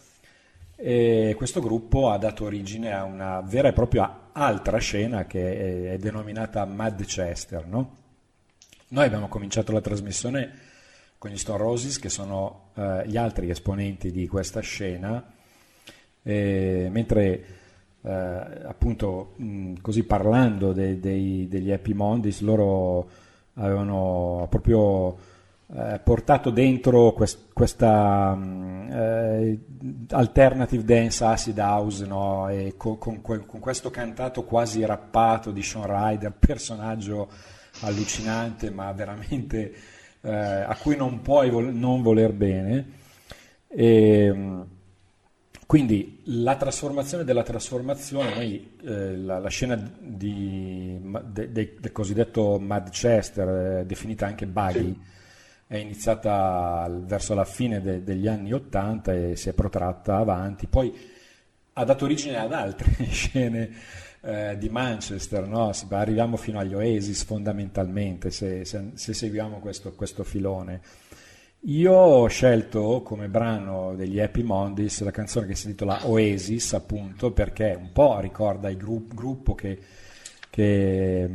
E questo gruppo ha dato origine a una vera e propria altra scena che è, denominata Madchester, no? Noi abbiamo cominciato la trasmissione con gli Stone Roses, che sono eh, gli altri esponenti di questa scena, e mentre eh, appunto mh, così parlando dei- dei- degli Happy Mondays, loro avevano proprio eh, portato dentro quest- questa um, eh, alternative dance acid house no? e co- con, que- con, questo cantato quasi rappato di Sean Ryder, personaggio allucinante ma veramente eh, a cui non puoi vol- non voler bene. E, um, quindi la trasformazione della trasformazione, noi, eh, la, la, scena di, de, de, del cosiddetto Madchester, eh, definita anche Buggy, sì. È iniziata verso la fine de, degli anni Ottanta e si è protratta avanti, poi ha dato origine ad altre <laughs> scene eh, di Manchester, no? arriviamo fino agli Oasis fondamentalmente se, se, se seguiamo questo, questo filone. Io ho scelto come brano degli Happy Mondays la canzone che si intitola Oasis, appunto, perché un po' ricorda il gru- gruppo che, che,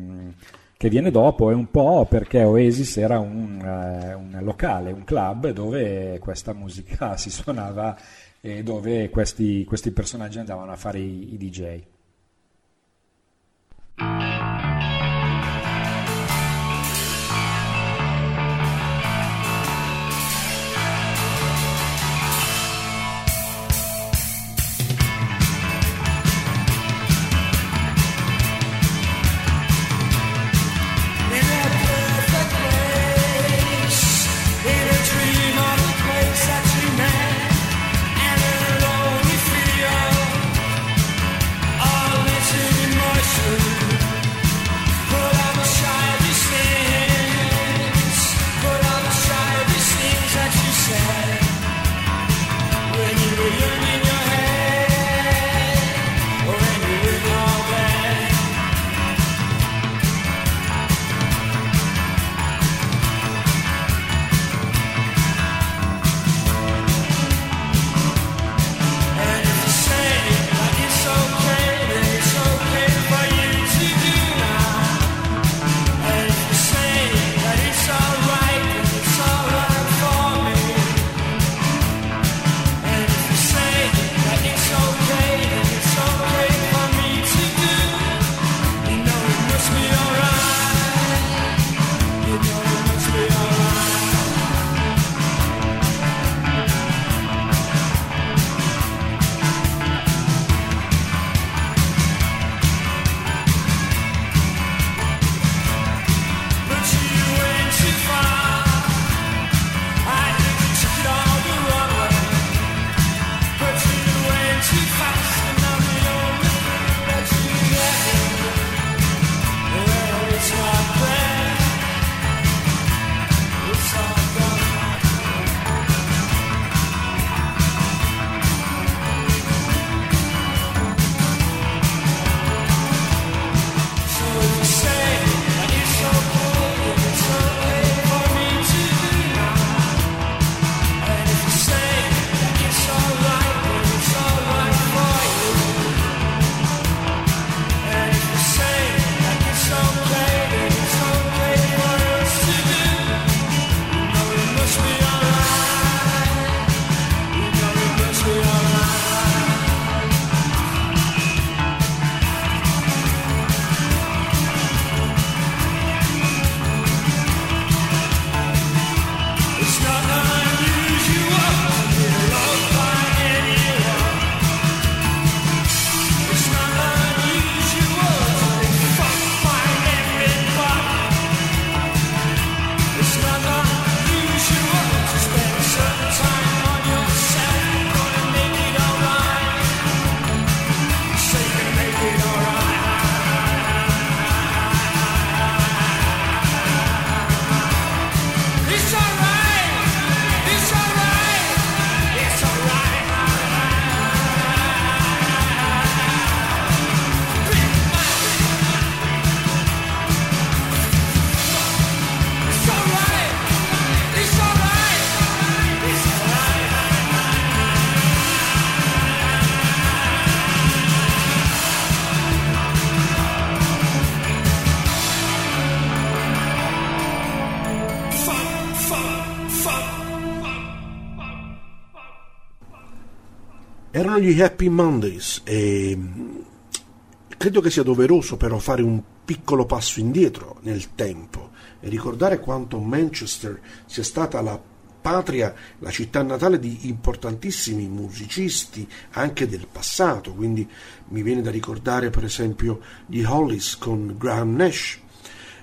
che, viene dopo e un po' perché Oasis era un, uh, un, locale, un club dove questa musica <laughs> si suonava e dove questi, questi personaggi andavano a fare i, i DJ. Erano gli Happy Mondays e Credo che sia doveroso però fare un piccolo passo indietro nel tempo e ricordare quanto Manchester sia stata la patria, la città natale di importantissimi musicisti anche del passato, quindi mi viene da ricordare per esempio gli Hollies con Graham Nash,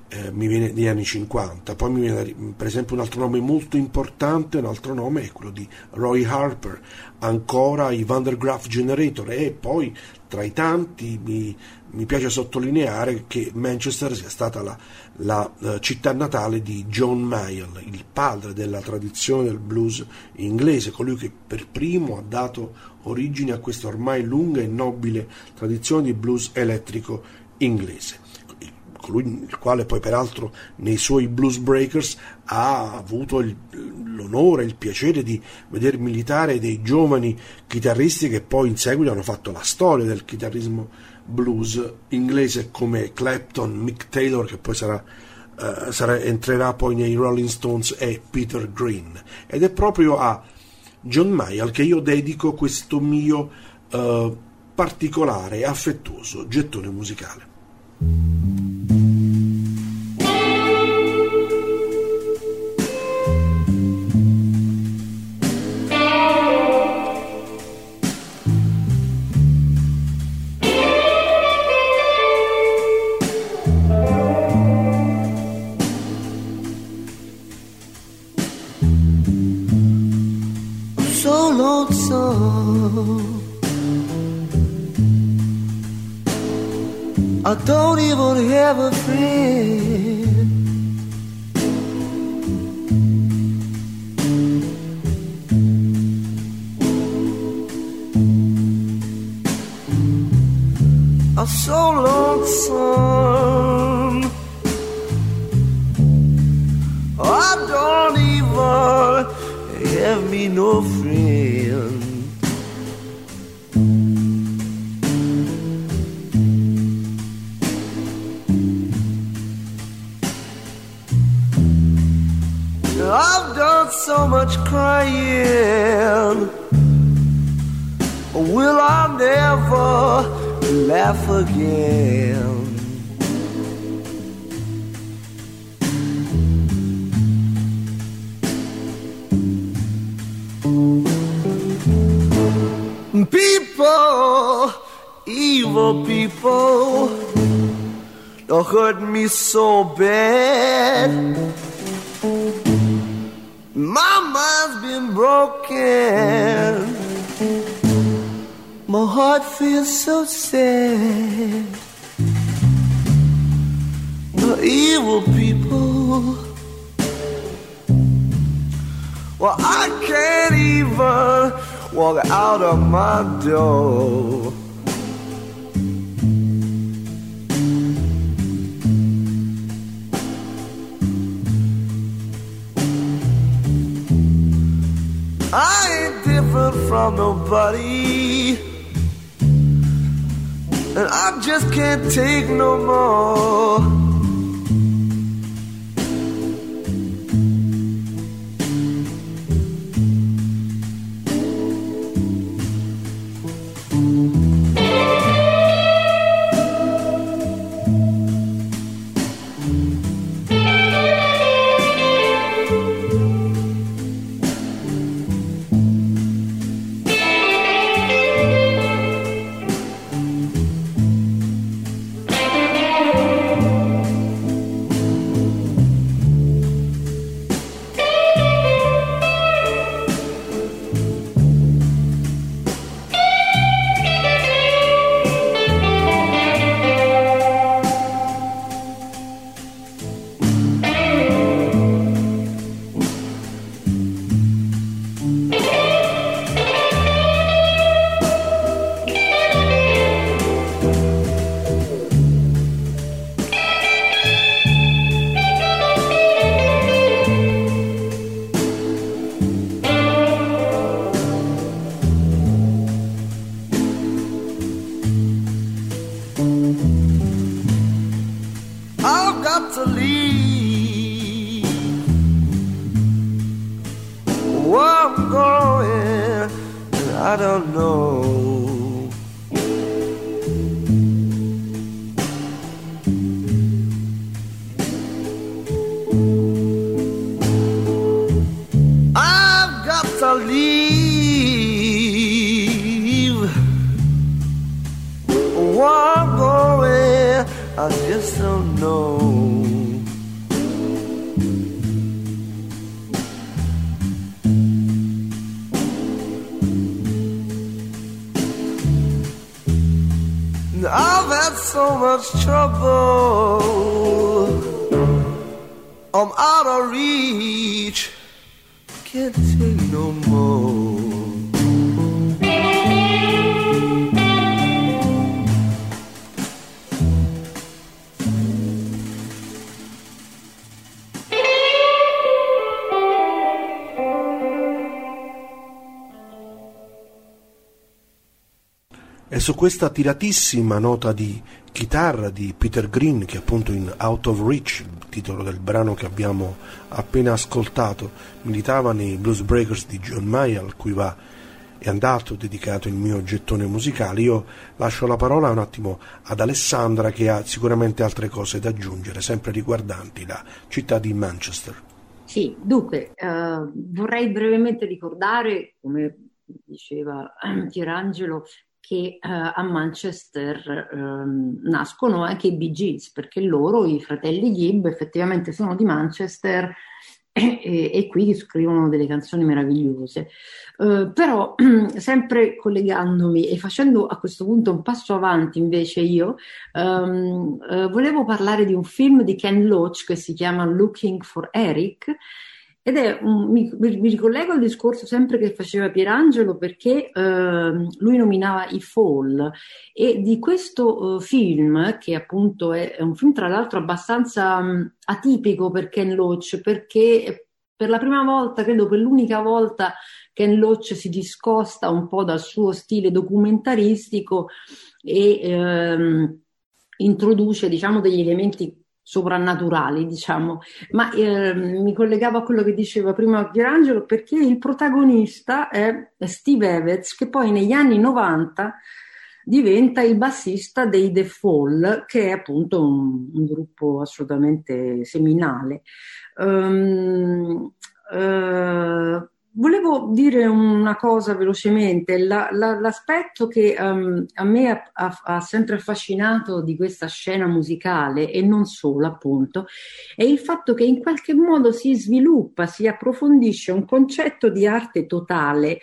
eh, mi viene negli anni 50, poi mi viene per esempio un altro nome molto importante, un altro nome è quello di Roy Harper, ancora i Van der Graaf Generator e poi tra i tanti mi, mi piace sottolineare che Manchester sia stata la, la uh, città natale di John Mayall, il padre della tradizione del blues inglese, colui che per primo ha dato origine a questa ormai lunga e nobile tradizione di blues elettrico inglese colui il quale poi peraltro nei suoi Blues Breakers ha avuto il, l'onore, il piacere di vedere militare dei giovani chitarristi che poi in seguito hanno fatto la storia del chitarrismo blues inglese come Clapton, Mick Taylor che poi sarà, uh, sarà, entrerà poi nei Rolling Stones e Peter Green ed è proprio a John Mayall che io dedico questo mio uh, particolare affettuoso gettone musicale. I don't even have a friend. I'm so lonesome. Laugh again? People, evil people, don't hurt me so bad. My mind's been broken. My heart feels so sad. The evil people. Well, I can't even walk out of my door. I ain't different from nobody. And I just can't take no more. Su questa tiratissima nota di chitarra di Peter Green, che appunto in Out of Reach, il titolo del brano che abbiamo appena ascoltato, militava nei Blues Breakers di John Mayer, al cui va è andato dedicato il mio gettone musicale. Io lascio la parola un attimo ad Alessandra che ha sicuramente altre cose da aggiungere, sempre riguardanti la città di Manchester. Sì, dunque, eh, vorrei brevemente ricordare, come diceva <clears throat> Pierangelo, che eh, a Manchester ehm, nascono anche i Bee Gees, perché loro, i fratelli Gibb, effettivamente sono di Manchester e, e- e qui scrivono delle canzoni meravigliose. Eh, però, <clears throat> sempre collegandomi e facendo a questo punto un passo avanti invece io, ehm, eh, volevo parlare di un film di Ken Loach che si chiama Looking for Eric, ed è un, mi, mi ricollego al discorso sempre che faceva Pierangelo perché ehm, lui nominava i Fall. E di questo eh, film, che appunto è, è un film tra l'altro abbastanza mh, atipico per Ken Loach, perché per la prima volta, credo per l'unica volta, Ken Loach si discosta un po' dal suo stile documentaristico e ehm, introduce diciamo degli elementi soprannaturali, diciamo, ma eh, mi collegavo a quello che diceva prima Pierangelo perché il protagonista è Steve Evans, che poi negli anni 90 diventa il bassista dei The Fall, che è appunto un, un gruppo assolutamente seminale. Um, uh, Volevo dire una cosa velocemente, La- la- l'aspetto che um, a me ha, ha- ha sempre affascinato di questa scena musicale e non solo appunto, è il fatto che in qualche modo si sviluppa, si approfondisce un concetto di arte totale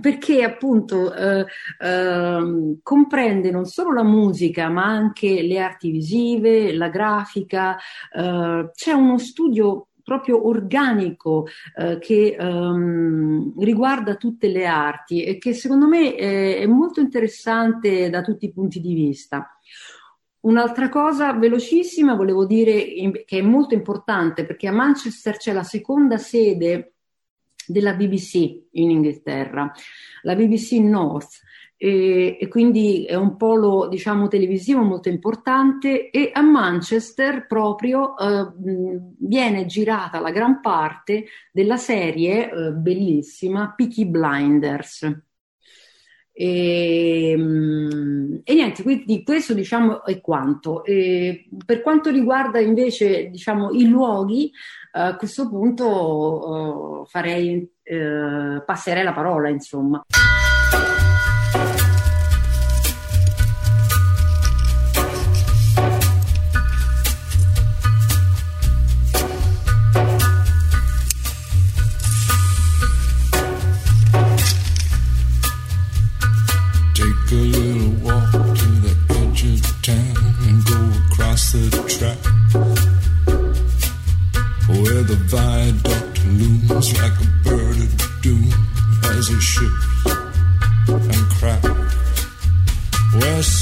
perché appunto eh, ehm, comprende non solo la musica ma anche le arti visive, la grafica, eh, c'è uno studio proprio organico eh, che ehm, riguarda tutte le arti e che secondo me è, è molto interessante da tutti i punti di vista. Un'altra cosa velocissima, volevo dire che è molto importante perché a Manchester c'è la seconda sede della BBC in Inghilterra, la BBC North, e, e quindi è un polo diciamo televisivo molto importante e a Manchester proprio eh, viene girata la gran parte della serie eh, bellissima Peaky Blinders. E, e niente, quindi questo diciamo è quanto. E per quanto riguarda invece diciamo i luoghi, eh, a questo punto eh, farei, eh, passerei la parola, insomma.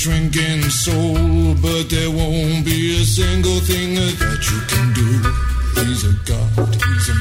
shrinking soul, but there won't be a single thing that you can do. He's a god, he's a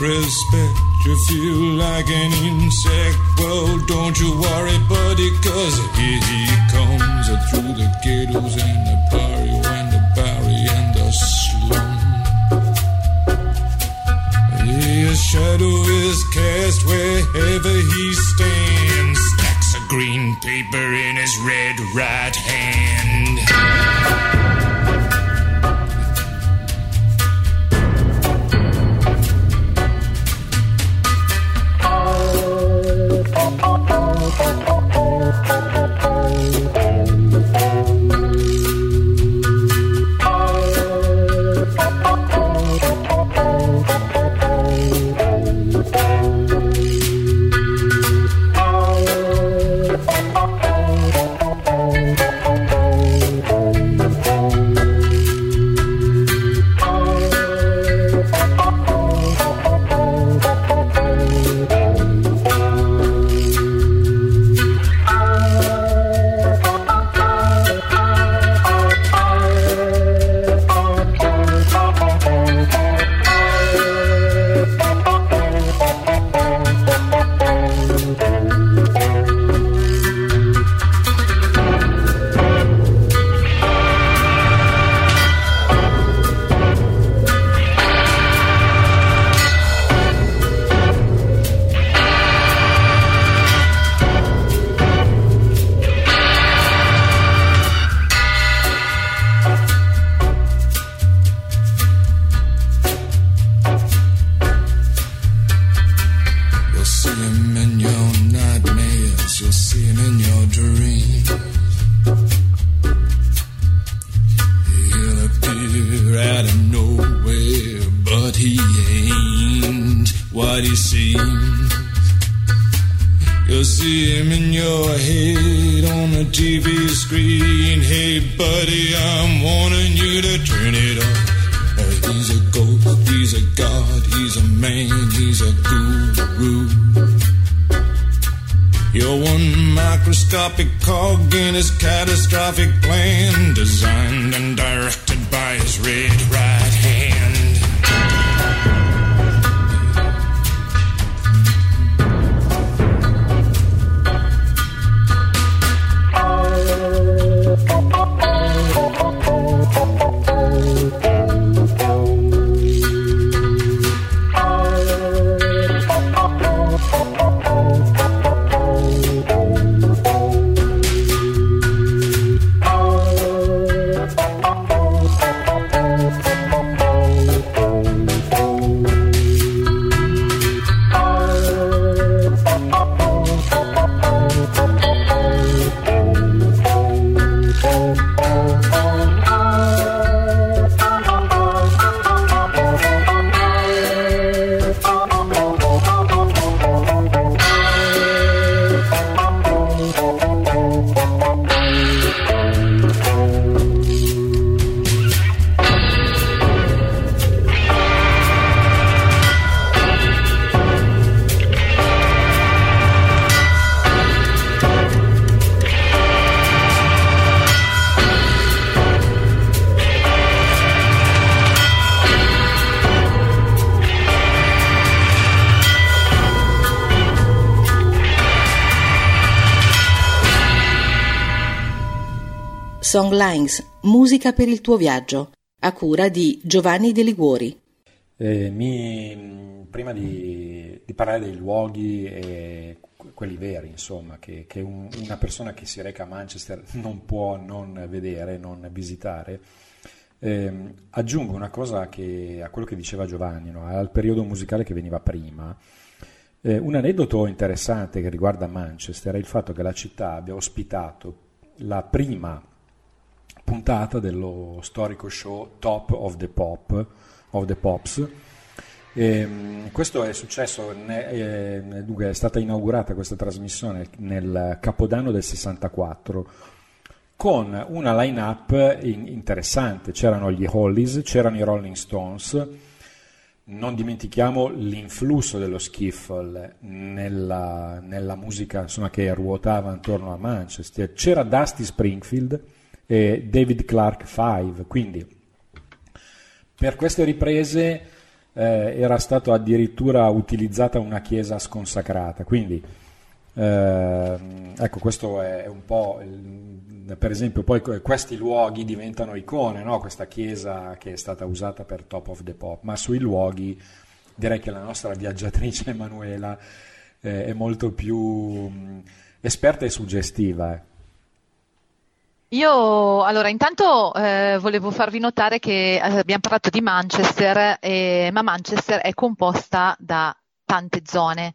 respect. You feel like an insect. Well, don't you worry, buddy, cause here he comes uh, through the ghettos and the barrios. shadow is cast wherever he stands. Stacks of green paper in his red right hand. Songlines, musica per il tuo viaggio, a cura di Giovanni De Liguori. Eh, mi, prima di, di, parlare dei luoghi, eh, quelli veri, insomma, che, che un, una persona che si reca a Manchester <laughs> non può non vedere, non visitare, eh, aggiungo una cosa che, a quello che diceva Giovanni, no? al periodo musicale che veniva prima. Eh, un aneddoto interessante che riguarda Manchester è il fatto che la città abbia ospitato la prima puntata dello storico show Top of the Pop, of the Pops. E, questo è successo, è, dunque è stata inaugurata questa trasmissione nel Capodanno del 64 con una line-up interessante, c'erano gli Hollies, c'erano i Rolling Stones, non dimentichiamo l'influsso dello skiffle nella, nella musica insomma, che ruotava intorno a Manchester, c'era Dusty Springfield e David Clark 5, quindi per queste riprese eh, era stata addirittura utilizzata una chiesa sconsacrata, quindi eh, ecco questo è un po' per esempio poi questi luoghi diventano icone, no? questa chiesa che è stata usata per Top of the Pop, ma sui luoghi direi che la nostra viaggiatrice <laughs> Emanuela eh, è molto più mh, esperta e suggestiva. Eh. Io allora intanto eh, volevo farvi notare che eh, abbiamo parlato di Manchester, eh, ma Manchester è composta da tante zone.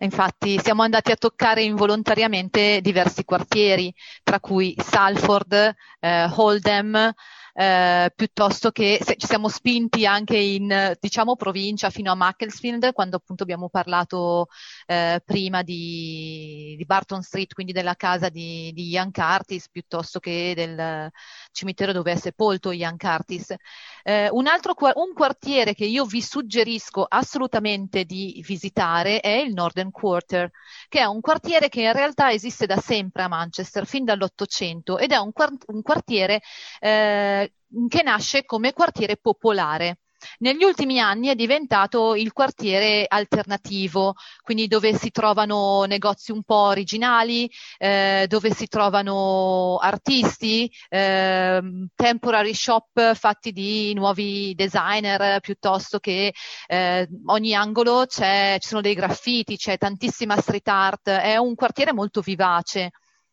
Infatti siamo andati a toccare involontariamente diversi quartieri, tra cui Salford, eh, Holdham, eh, piuttosto che se, ci siamo spinti anche in diciamo provincia fino a Macclesfield quando appunto abbiamo parlato eh, prima di, di, Barton Street, quindi della casa di, di Ian Curtis piuttosto che del cimitero dove è sepolto Ian Curtis. Eh, un altro un quartiere che io vi suggerisco assolutamente di visitare è il Northern Quarter, che è un quartiere che in realtà esiste da sempre a Manchester, fin dall'Ottocento, ed è un, un quartiere eh, che nasce come quartiere popolare. Negli ultimi anni è diventato il quartiere alternativo, quindi dove si trovano negozi un po' originali, eh, dove si trovano artisti, eh, temporary shop fatti di nuovi designer, piuttosto che eh, ogni angolo ci sono dei graffiti, c'è tantissima street art, è un quartiere molto vivace.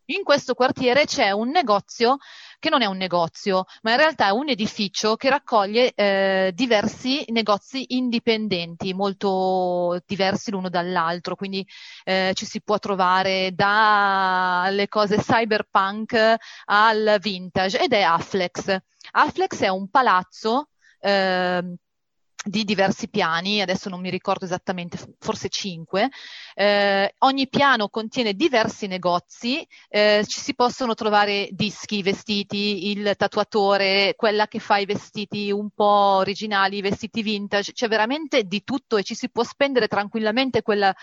In questo quartiere c'è un negozio che non è un negozio, ma in realtà è un edificio che raccoglie eh, diversi negozi indipendenti, molto diversi l'uno dall'altro, quindi eh, ci si può trovare dalle cose cyberpunk al vintage ed è Afflex. Afflex è un palazzo eh, di diversi piani, adesso non mi ricordo esattamente, forse cinque. Eh, ogni piano contiene diversi negozi, eh, ci si possono trovare dischi, vestiti, il tatuatore, quella che fa i vestiti un po' originali, i vestiti vintage, c'è veramente di tutto e ci si può spendere tranquillamente quella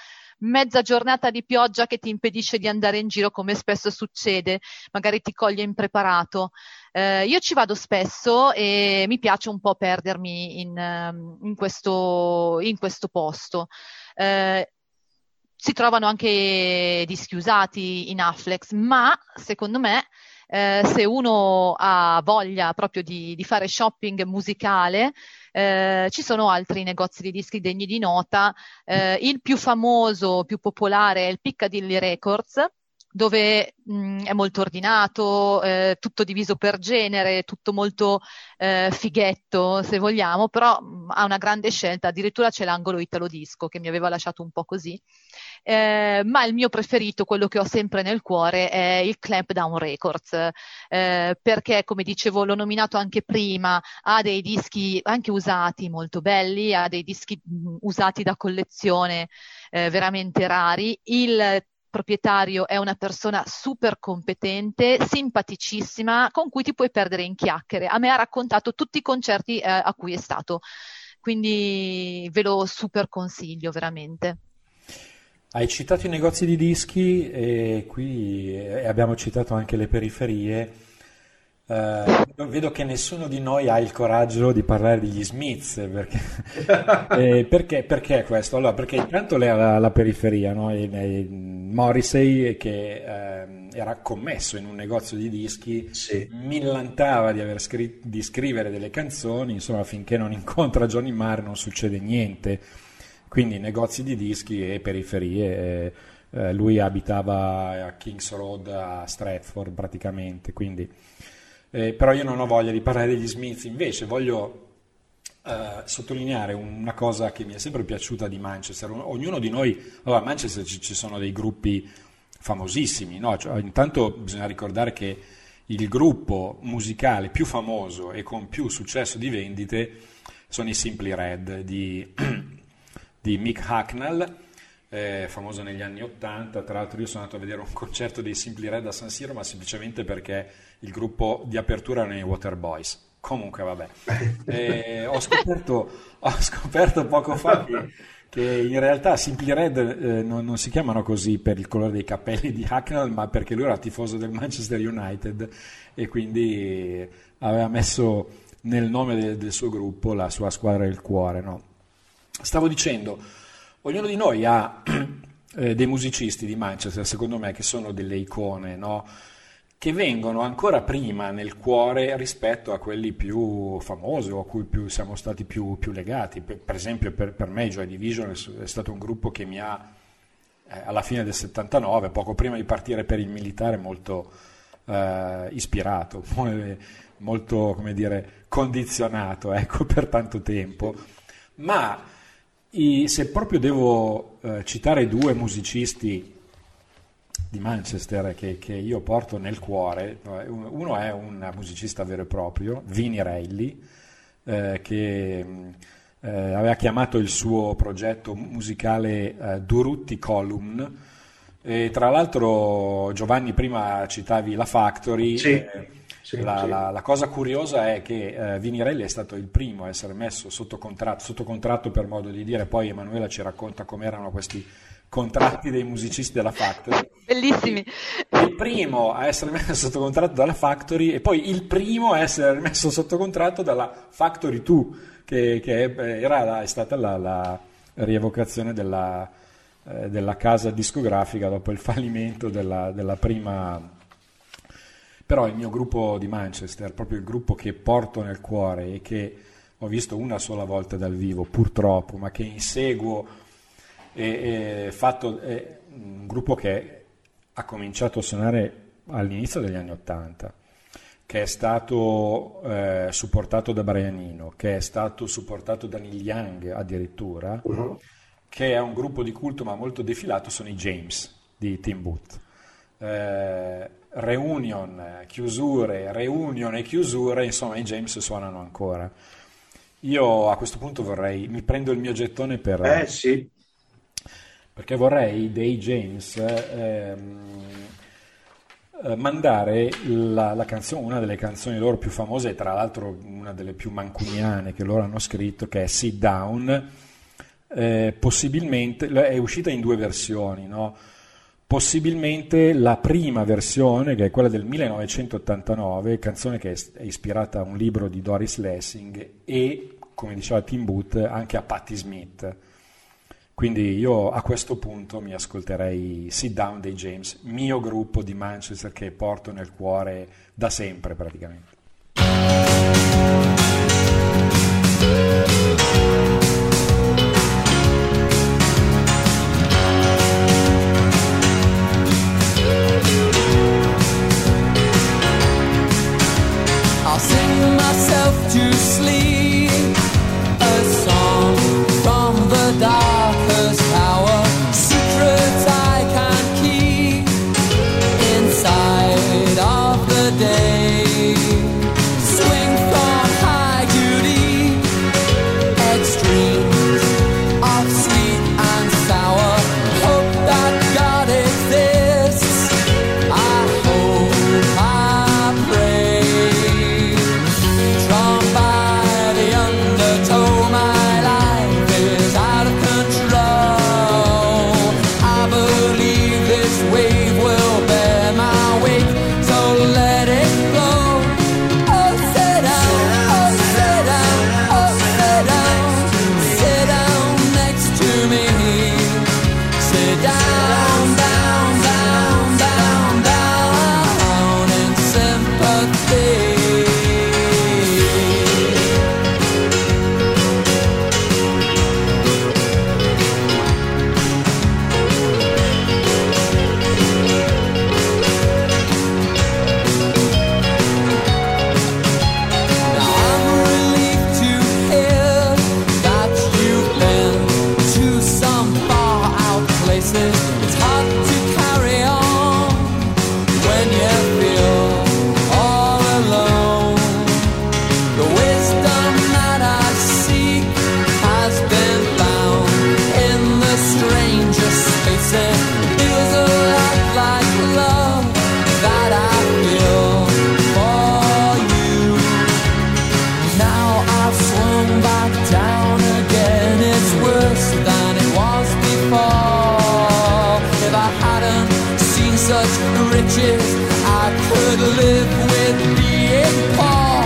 mezza giornata di pioggia che ti impedisce di andare in giro come spesso succede, magari ti coglie impreparato. Eh, io ci vado spesso e mi piace un po' perdermi in, ehm, in, questo, in questo, posto. Eh, si trovano anche dischi usati in Afflex, ma secondo me eh, se uno ha voglia proprio di, di fare shopping musicale, eh, ci sono altri negozi di dischi degni di nota. Eh, il più famoso, più popolare è il Piccadilly Records, dove mh, è molto ordinato, eh, tutto diviso per genere, tutto molto eh, fighetto se vogliamo, però mh, ha una grande scelta, addirittura c'è l'angolo italo disco che mi aveva lasciato un po' così, eh, ma il mio preferito, quello che ho sempre nel cuore, è il Clampdown Records, eh, perché come dicevo l'ho nominato anche prima, ha dei dischi anche usati molto belli, ha dei dischi mh, usati da collezione eh, veramente rari, il proprietario è una persona super competente, simpaticissima, con cui ti puoi perdere in chiacchiere. A me ha raccontato tutti i concerti eh, a cui è stato, quindi ve lo super consiglio veramente. Hai citato i negozi di dischi e qui eh, abbiamo citato anche le periferie. Uh, vedo che nessuno di noi ha il coraggio di parlare degli Smiths perché, <laughs> eh, perché, perché, questo? Allora, perché intanto lei la, la periferia, no? e, e Morrissey che eh, era commesso in un negozio di dischi, sì. millantava di, scr- di, scrivere delle canzoni, insomma finché non incontra Johnny Marr non succede niente. quindi negozi di dischi e periferie. eh, eh, lui abitava a Kings Road a Stratford praticamente, quindi, eh, però io non ho voglia di parlare degli Smith, invece voglio eh, sottolineare una cosa che mi è sempre piaciuta di Manchester. Ognuno di noi, allora a Manchester ci, ci sono dei gruppi famosissimi, no? Cioè, intanto bisogna ricordare che il gruppo musicale più famoso e con più successo di vendite sono i Simply Red di, <clears throat> di Mick Hacknell, eh, famoso negli anni 80. Tra l'altro io sono andato a vedere un concerto dei Simply Red a San Siro, ma semplicemente perché il gruppo di apertura erano i Waterboys. Comunque vabbè, <laughs> eh, ho, scoperto, ho, scoperto, poco fa che, che in realtà Simply Red eh, non, non, si chiamano così per il colore dei capelli di Hacknell, ma perché lui era tifoso del Manchester United e quindi aveva messo nel nome del, del suo gruppo la sua squadra del cuore. No? Stavo dicendo, ognuno di noi ha <clears throat> eh, dei musicisti di Manchester, secondo me, che sono delle icone, no? che vengono ancora prima nel cuore rispetto a quelli più famosi o a cui più siamo stati più, più legati. Per, esempio per, per, me Joy Division è stato un gruppo che mi ha, eh, alla fine del 79, poco prima di partire per il militare, molto eh, ispirato, <laughs> molto, come dire, condizionato ecco, <laughs> per tanto tempo. Ma i, se proprio devo eh, citare due musicisti di Manchester che, che, io porto nel cuore. Uno è un musicista vero e proprio, Vini Reilly, eh, che eh, aveva chiamato il suo progetto musicale eh, Durutti Column. E tra l'altro, Giovanni, prima citavi la Factory. Sì, eh, sì, la, sì. la, la, cosa curiosa è che eh, Vinirelli è stato il primo a essere messo sotto contratto, sotto contratto per modo di dire, poi Emanuela ci racconta com'erano questi contratti dei musicisti della Factory. Bellissimi. Il primo a essere messo sotto contratto dalla Factory e poi il primo a essere messo sotto contratto dalla Factory 2, che, che era, è stata la, la rievocazione della, eh, della, casa discografica dopo il fallimento della, della prima però il mio gruppo di Manchester, proprio il gruppo che porto nel cuore e che ho visto una sola volta dal vivo, purtroppo, ma che inseguo e, e fatto, è un gruppo che ha cominciato a suonare all'inizio degli anni Ottanta, che è stato eh, supportato da Brianino, che è stato supportato da Neil Young addirittura, uh-huh. che è un gruppo di culto ma molto defilato, sono i James di Tim Booth. Eh, reunion, chiusure, reunion e chiusure, insomma i James suonano ancora. Io a questo punto vorrei, mi prendo il mio gettone per... Eh sì. Perché vorrei dei James ehm, eh, mandare la, la canzone, una delle canzoni loro più famose, tra l'altro una delle più mancuniane che loro hanno scritto, che è Sit Down, eh, possibilmente, è uscita in due versioni, no? Possibilmente la prima versione, che è quella del 1989, canzone che è ispirata a un libro di Doris Lessing e, come diceva Tim Booth, anche a Patti Smith. Quindi io a questo punto mi ascolterei Sit Down dei James, mio gruppo di Manchester che porto nel cuore da sempre praticamente. wishes I could live with being poor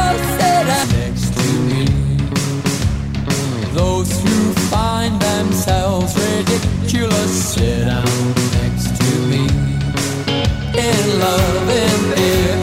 or sit next to me. Those who find themselves ridiculous sit down next to me. In love and fear.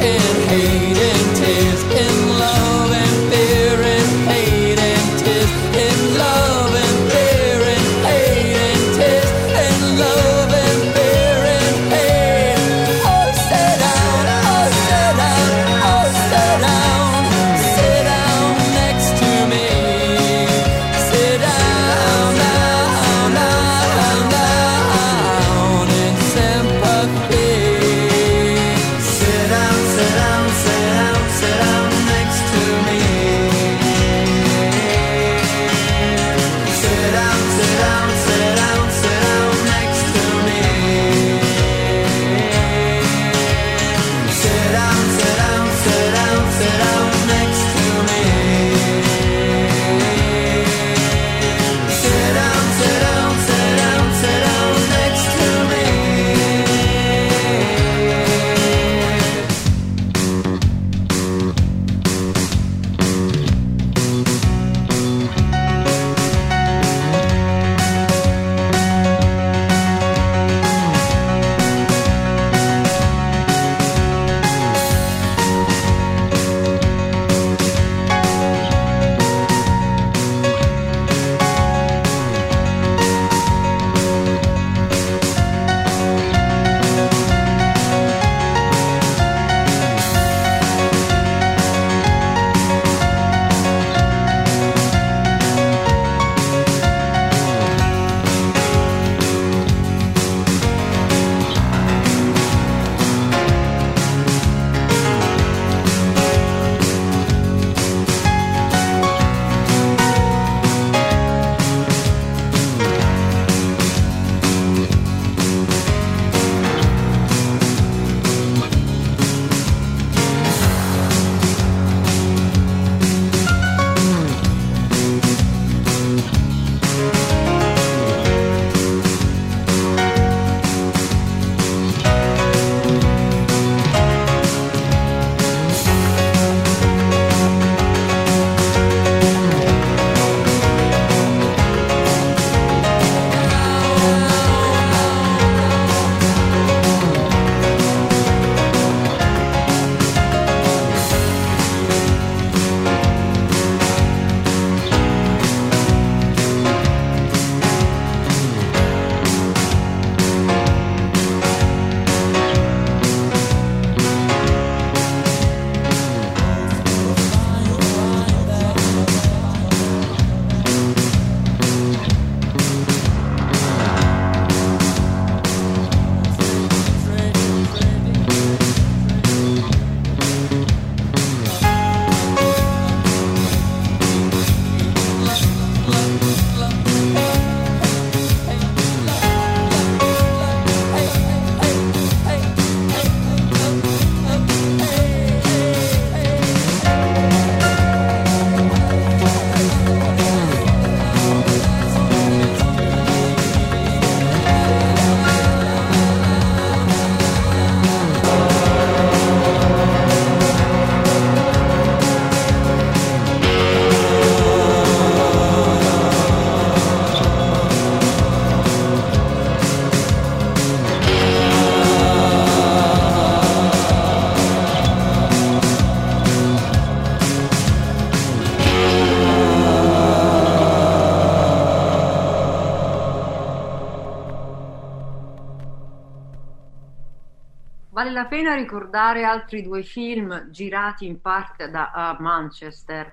la pena ricordare altri due film girati in parte da, a Manchester.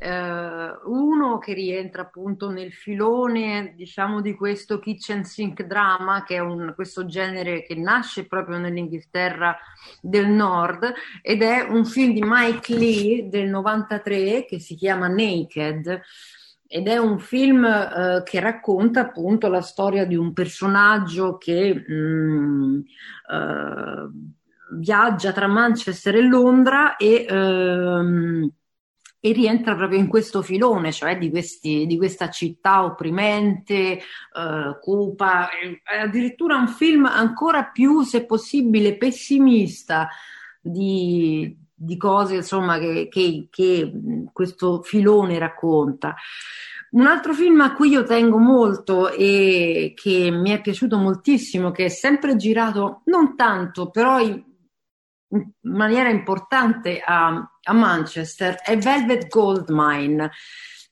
Eh, uno che rientra appunto nel filone, diciamo, di questo kitchen sink drama, che è un, questo genere che nasce proprio nell'Inghilterra del Nord, ed è un film di Mike Lee del 93 che si chiama Naked ed è un film eh, che racconta appunto la storia di un personaggio che mh, eh, viaggia tra Manchester e Londra e, ehm, e, rientra proprio in questo filone, cioè di, questi, di questa città opprimente, eh, cupa, addirittura un film ancora più, se possibile, pessimista di, di cose insomma, che, che, che questo filone racconta. Un altro film a cui io tengo molto e che mi è piaciuto moltissimo, che è sempre girato non tanto, però in, in maniera importante a, a Manchester, è Velvet Goldmine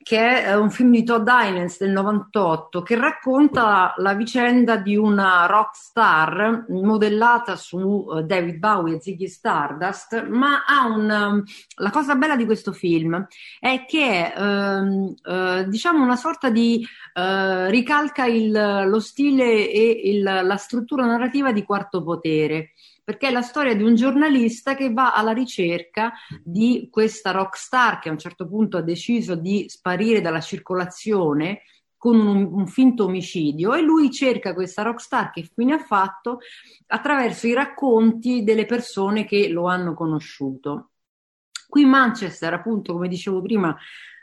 che è un film di Todd Haynes del 98 che racconta la vicenda di una rock star modellata su eh, David Bowie e Ziggy Stardust, ma ha un um, la cosa bella di questo film è che ehm, eh, diciamo una sorta di eh, ricalca il, lo stile e il, la struttura narrativa di Quarto Potere perché è la storia di un giornalista che va alla ricerca di questa rock star che a un certo punto ha deciso di sparire dalla circolazione con un, un, finto omicidio e lui cerca questa rockstar che fine ha fatto attraverso i racconti delle persone che lo hanno conosciuto. Qui Manchester, appunto, come dicevo prima,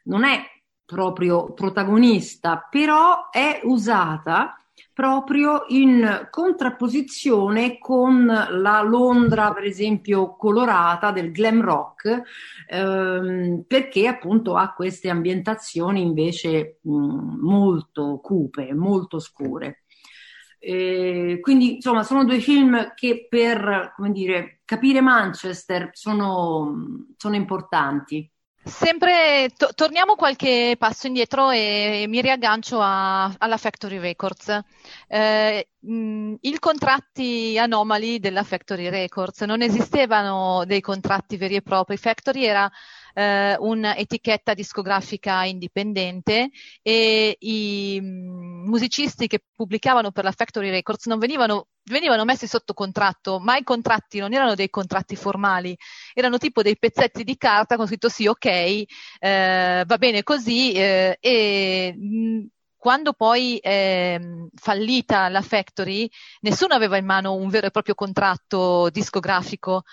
non è proprio protagonista, però è usata proprio in contrapposizione con la Londra, per esempio, colorata del glam rock, ehm, perché appunto ha queste ambientazioni invece mh, molto cupe, molto scure. Eh, quindi insomma sono due film che per dire, capire Manchester sono, sono importanti. Sempre to- torniamo qualche passo indietro e mi riaggancio a- alla Factory Records. Eh, I contratti anomali della Factory Records non esistevano dei contratti veri e propri. Factory era eh, un'etichetta discografica indipendente e i mh, musicisti che pubblicavano per la Factory Records non venivano venivano messi sotto contratto, ma i contratti non erano dei contratti formali, erano tipo dei pezzetti di carta con scritto sì, ok, eh, va bene così eh, e mh, quando poi è fallita la Factory, nessuno aveva in mano un vero e proprio contratto discografico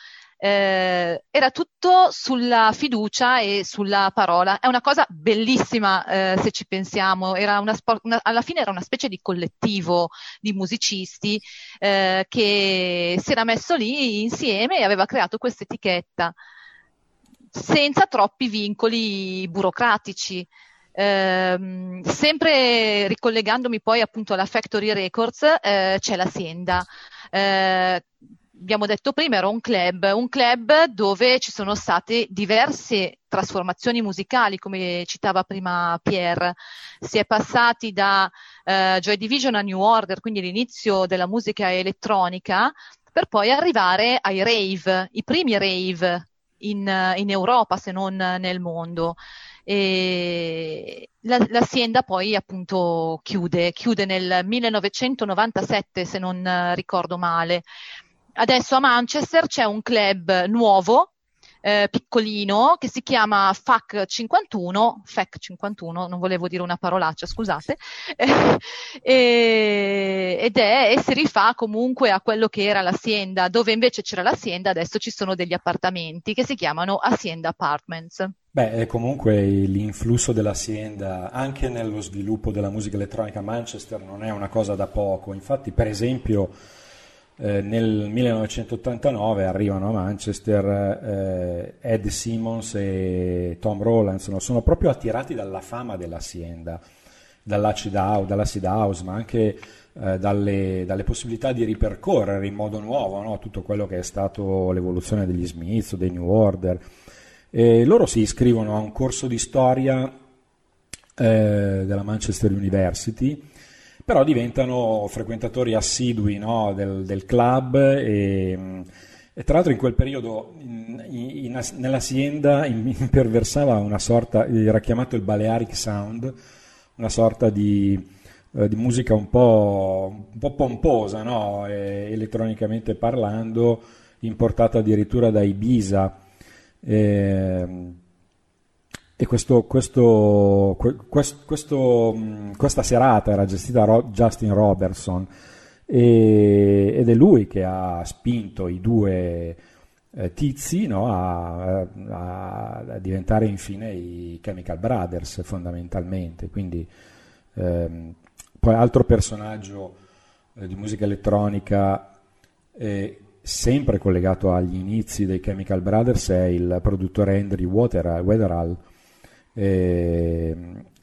eh, era tutto sulla fiducia e sulla parola. È una cosa bellissima eh, se ci pensiamo, una sport, una, alla fine era una specie di collettivo di musicisti eh, che si era messo lì insieme e aveva creato questa etichetta senza troppi vincoli burocratici. Eh, sempre ricollegandomi poi appunto alla Factory Records, eh, c'è l'azienda. Eh, abbiamo detto prima, era un club, un club dove ci sono state diverse trasformazioni musicali, come citava prima Pierre. Si è passati da uh, Joy Division a New Order, quindi l'inizio della musica elettronica, per poi arrivare ai rave, i primi rave in, in Europa, se non nel mondo. E la, l'azienda poi appunto chiude, chiude nel 1997 se non ricordo male adesso a Manchester c'è un club nuovo, eh, piccolino, che si chiama FAC 51, FAC 51, non volevo dire una parolaccia, scusate, <laughs> e, ed è, e si rifà comunque a quello che era l'azienda, dove invece c'era l'azienda, adesso ci sono degli appartamenti che si chiamano Azienda Apartments. Beh, comunque l'influsso dell'azienda anche nello sviluppo della musica elettronica a Manchester non è una cosa da poco, infatti per esempio eh, nel 1989 arrivano a Manchester eh, Ed Simmons e Tom Rowlands, no? sono proprio attirati dalla fama dell'azienda, dall'acid house, dall'acid house ma anche eh, dalle, dalle, possibilità di ripercorrere in modo nuovo no? tutto quello che è stato l'evoluzione degli Smiths, dei New Order. E loro si iscrivono a un corso di storia eh, della Manchester University però diventano frequentatori assidui no, del, del, club e, E tra l'altro in quel periodo in, in, nell'azienda <laughs> imperversava una sorta, era chiamato il Balearic Sound, una sorta di, eh, di musica un po', un po pomposa, no? elettronicamente parlando, importata addirittura da Ibiza. E, e questo, questo, questo, questa serata era gestita da Justin Robertson e, ed è lui che ha spinto i due eh, tizi no, a, a, a, diventare infine i Chemical Brothers fondamentalmente. Quindi, ehm, poi altro personaggio eh, di musica elettronica eh, sempre collegato agli inizi dei Chemical Brothers è il produttore Henry Weatherall e,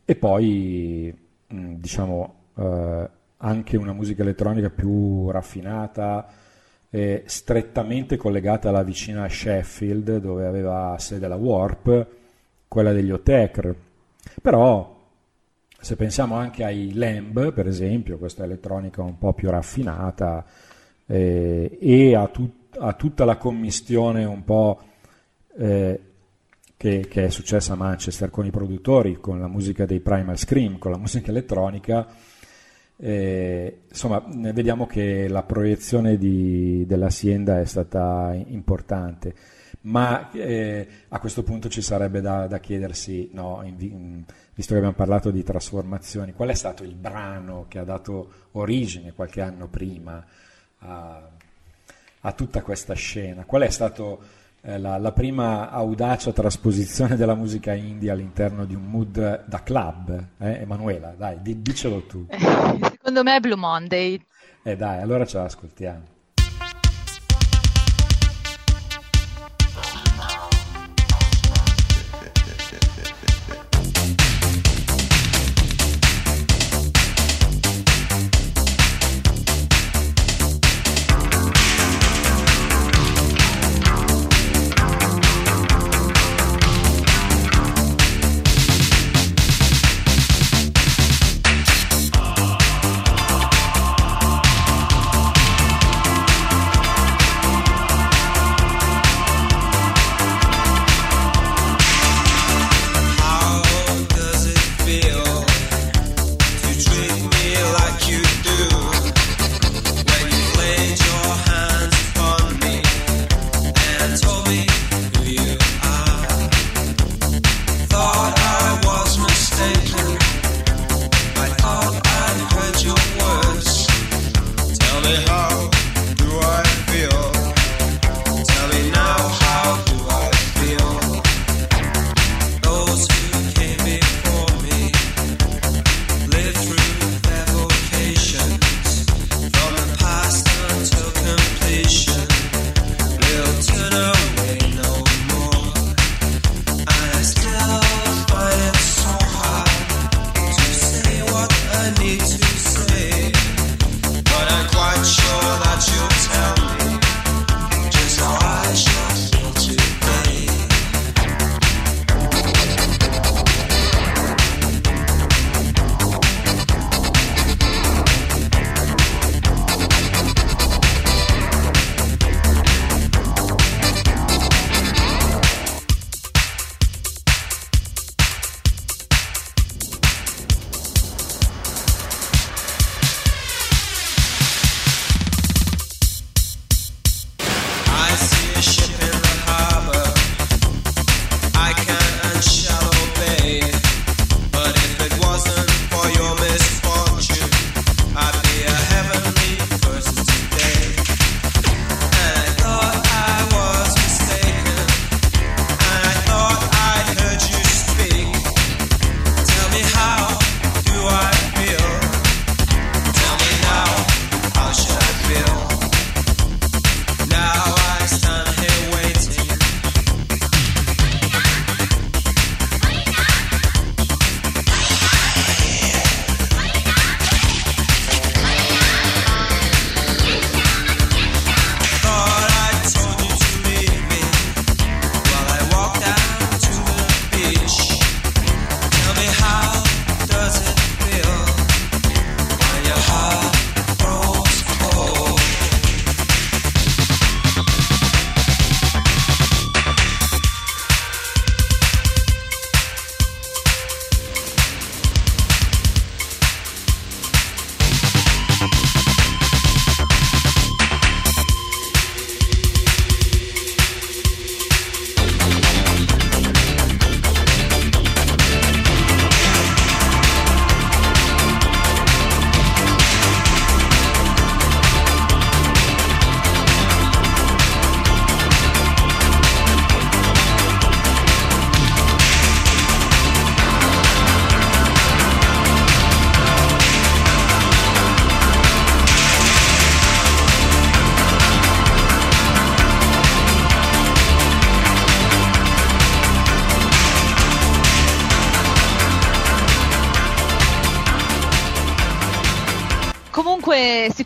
e poi diciamo eh, anche una musica elettronica più raffinata e strettamente collegata alla vicina Sheffield dove aveva sede la Warp, quella degli Otecr. Però se pensiamo anche ai Lamb, per esempio, questa elettronica un po' più raffinata eh, e a, tut- a, tutta la commistione un po' eh, che, che, è successa a Manchester con i produttori, con la musica dei Primal Scream, con la musica elettronica, eh, insomma, vediamo che la proiezione di, dell'azienda è stata importante, ma eh, a questo punto ci sarebbe da, da chiedersi, no, in, in, visto che abbiamo parlato di trasformazioni, qual è stato il brano che ha dato origine qualche anno prima a, a tutta questa scena? Qual è stato la, la, prima audacia trasposizione della musica indie all'interno di un mood da club. Eh? Emanuela, dai, dicelo tu. Secondo me è Blue Monday. Eh dai, allora ce l'ascoltiamo.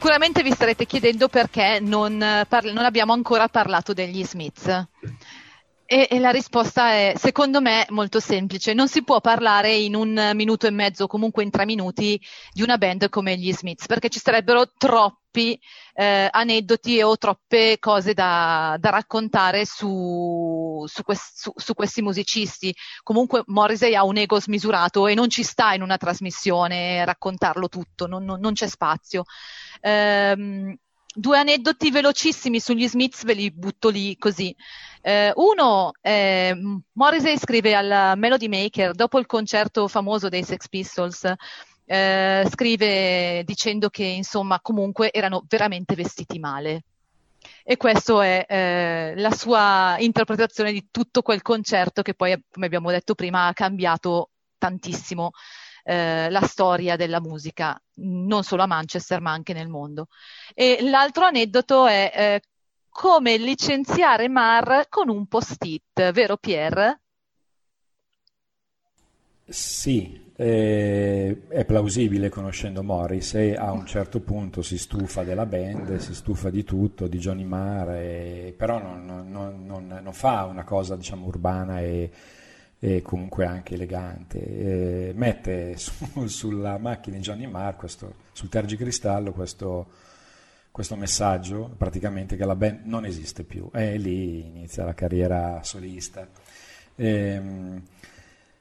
Sicuramente vi starete chiedendo perché non, eh, parli- non abbiamo ancora parlato degli Smiths. E, e, la risposta è, secondo me, molto semplice. Non si può parlare in un minuto e mezzo, comunque in tre minuti, di una band come gli Smiths, perché ci sarebbero troppi eh, aneddoti o troppe cose da, da raccontare su, su, quest, su, su, questi musicisti. Comunque Morrissey ha un ego smisurato e non ci sta in una trasmissione raccontarlo tutto, non, non, non c'è spazio. Ehm, due aneddoti velocissimi sugli Smiths ve li butto lì così. Eh, uno, eh, Morrissey scrive al Melody Maker dopo il concerto famoso dei Sex Pistols. Eh, scrive dicendo che insomma comunque erano veramente vestiti male e questa è eh, la sua interpretazione di tutto quel concerto che poi come abbiamo detto prima ha cambiato tantissimo eh, la storia della musica non solo a Manchester ma anche nel mondo e l'altro aneddoto è eh, come licenziare Mar con un post-it, vero Pierre? Sì, eh, è plausibile conoscendo Morris e a un certo punto si stufa della band, si stufa di tutto, di Johnny Marr, e, però non, non, non, non, fa una cosa diciamo urbana e, e comunque anche elegante. Eh, mette su, <laughs> sulla macchina di Johnny Marr, questo, sul tergicristallo, questo questo messaggio praticamente che la band non esiste più e lì inizia la carriera solista. E, ehm,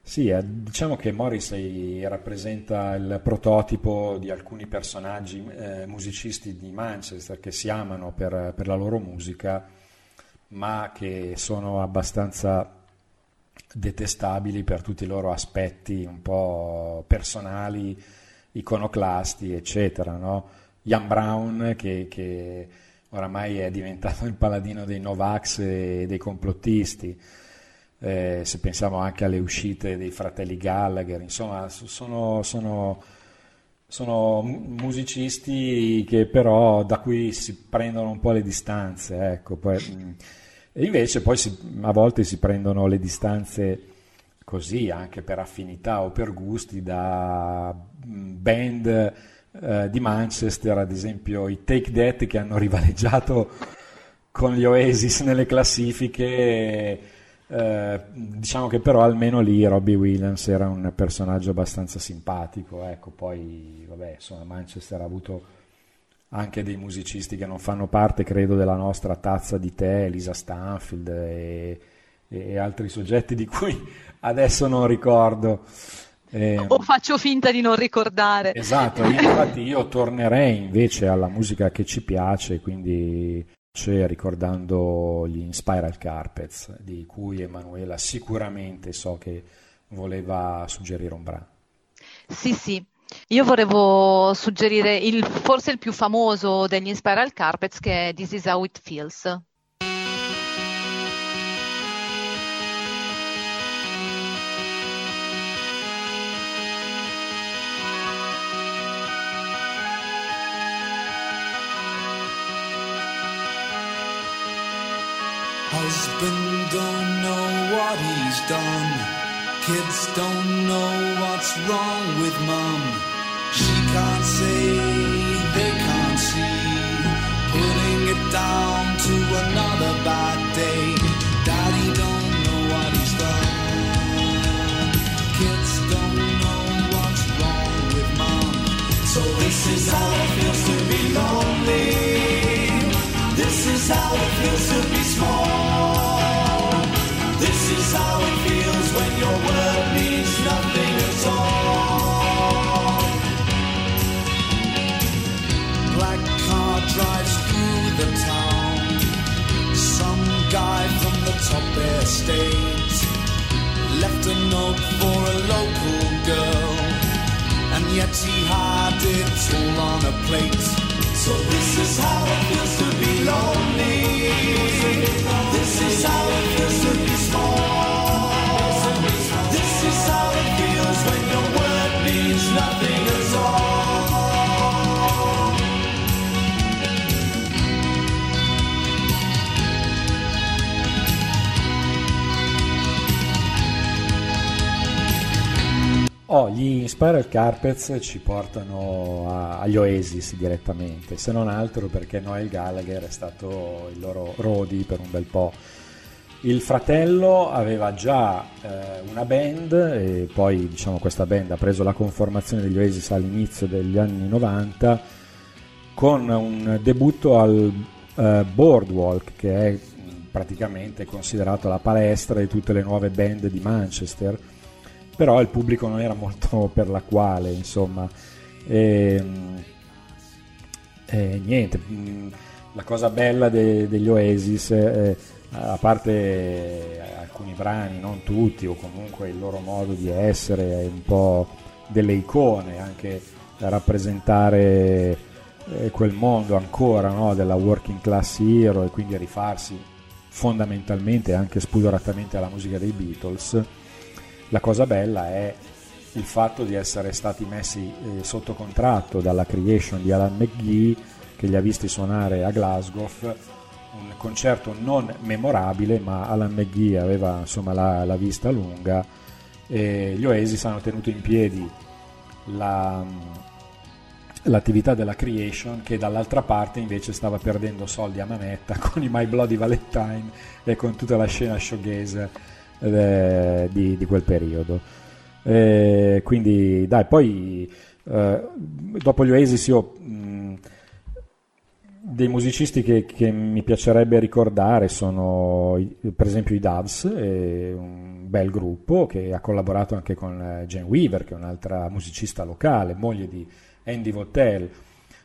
sì, eh, diciamo che Morrissey rappresenta il prototipo di alcuni personaggi eh, musicisti di Manchester che si amano per, per, la loro musica, ma che sono abbastanza detestabili per tutti i loro aspetti un po' personali, iconoclasti, eccetera. No? Ian Brown che, che oramai è diventato il paladino dei Novax e dei complottisti. Eh, se pensiamo anche alle uscite dei fratelli Gallagher, insomma, sono, sono, sono, musicisti che però da cui si prendono un po' le distanze, ecco. poi, mm, e invece poi si, a volte si prendono le distanze così, anche per affinità o per gusti, da mm, band eh, di Manchester, ad esempio i Take That che hanno rivaleggiato con gli Oasis nelle classifiche. Eh, diciamo che però almeno lì Robbie Williams era un personaggio abbastanza simpatico. Ecco, poi vabbè, insomma, Manchester ha avuto anche dei musicisti che non fanno parte, credo, della nostra tazza di tè, Lisa Stanfield e, e altri soggetti di cui <laughs> adesso non ricordo. Eh, o faccio finta di non ricordare. Esatto, infatti io tornerei invece alla musica che ci piace, quindi ricordando gli Spiral Carpets, di cui Emanuela sicuramente so che voleva suggerire un brano. Sì, sì. Io volevo suggerire il, forse il più famoso degli Spiral Carpets che è This Is How It Feels. Husband don't know what he's done. Kids don't know what's wrong with mum. She can't say, they can't see. Putting it down to another bad day. Daddy don't know what he's done. Kids don't know what's wrong with mum. So this is how it feels to be lonely. This is how it feels to be and yet he had it all on a plate. So this is how it feels to be lonely. This is how it feels to be small. This is how it feels when your word means nothing Oh, gli Inspiral Carpets ci portano a- agli Oasis direttamente, se non altro perché Noel Gallagher è stato il loro roadie per un bel po'. Il fratello aveva già eh, una band e poi diciamo, questa band ha preso la conformazione degli Oasis all'inizio degli anni 90 con un debutto al eh, Boardwalk che è praticamente considerato la palestra di tutte le nuove band di Manchester però il pubblico non era molto <laughs> per la quale, insomma. E, e niente, mh, la cosa bella de- degli Oasis, eh, a parte eh, alcuni brani, non tutti, o comunque il loro modo di essere, è un po' delle icone, anche rappresentare eh, quel mondo ancora no, della working class hero e quindi rifarsi fondamentalmente anche spudoratamente alla musica dei Beatles la cosa bella è il fatto di essere stati messi eh, sotto contratto dalla creation di Alan McGee che li ha visti suonare a Glasgow. Un concerto non memorabile ma Alan McGee aveva insomma la, la vista lunga e gli Oasis hanno tenuto in piedi la, l'attività della creation che dall'altra parte invece stava perdendo soldi a manetta <laughs> con i My Bloody Valentine e con tutta la scena showgaze eh, di, di, quel periodo. Eh, quindi dai, poi eh, dopo gli Oasis io mh, dei musicisti che, che, mi piacerebbe ricordare sono per esempio i Doves, un bel gruppo che ha collaborato anche con eh, Jane Weaver, che è un'altra musicista locale, moglie di Andy Vottel,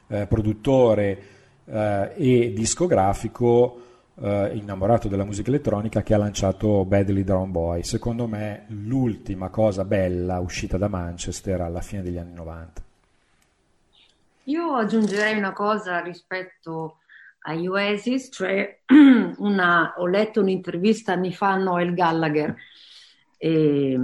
eh, produttore eh, e discografico eh, innamorato della musica elettronica che ha lanciato Badly Drawn Boy. Secondo me l'ultima cosa bella uscita da Manchester alla fine degli anni 90. Io aggiungerei una cosa rispetto agli Oasis, cioè <clears throat> una, ho letto un'intervista anni fa a Noel Gallagher e,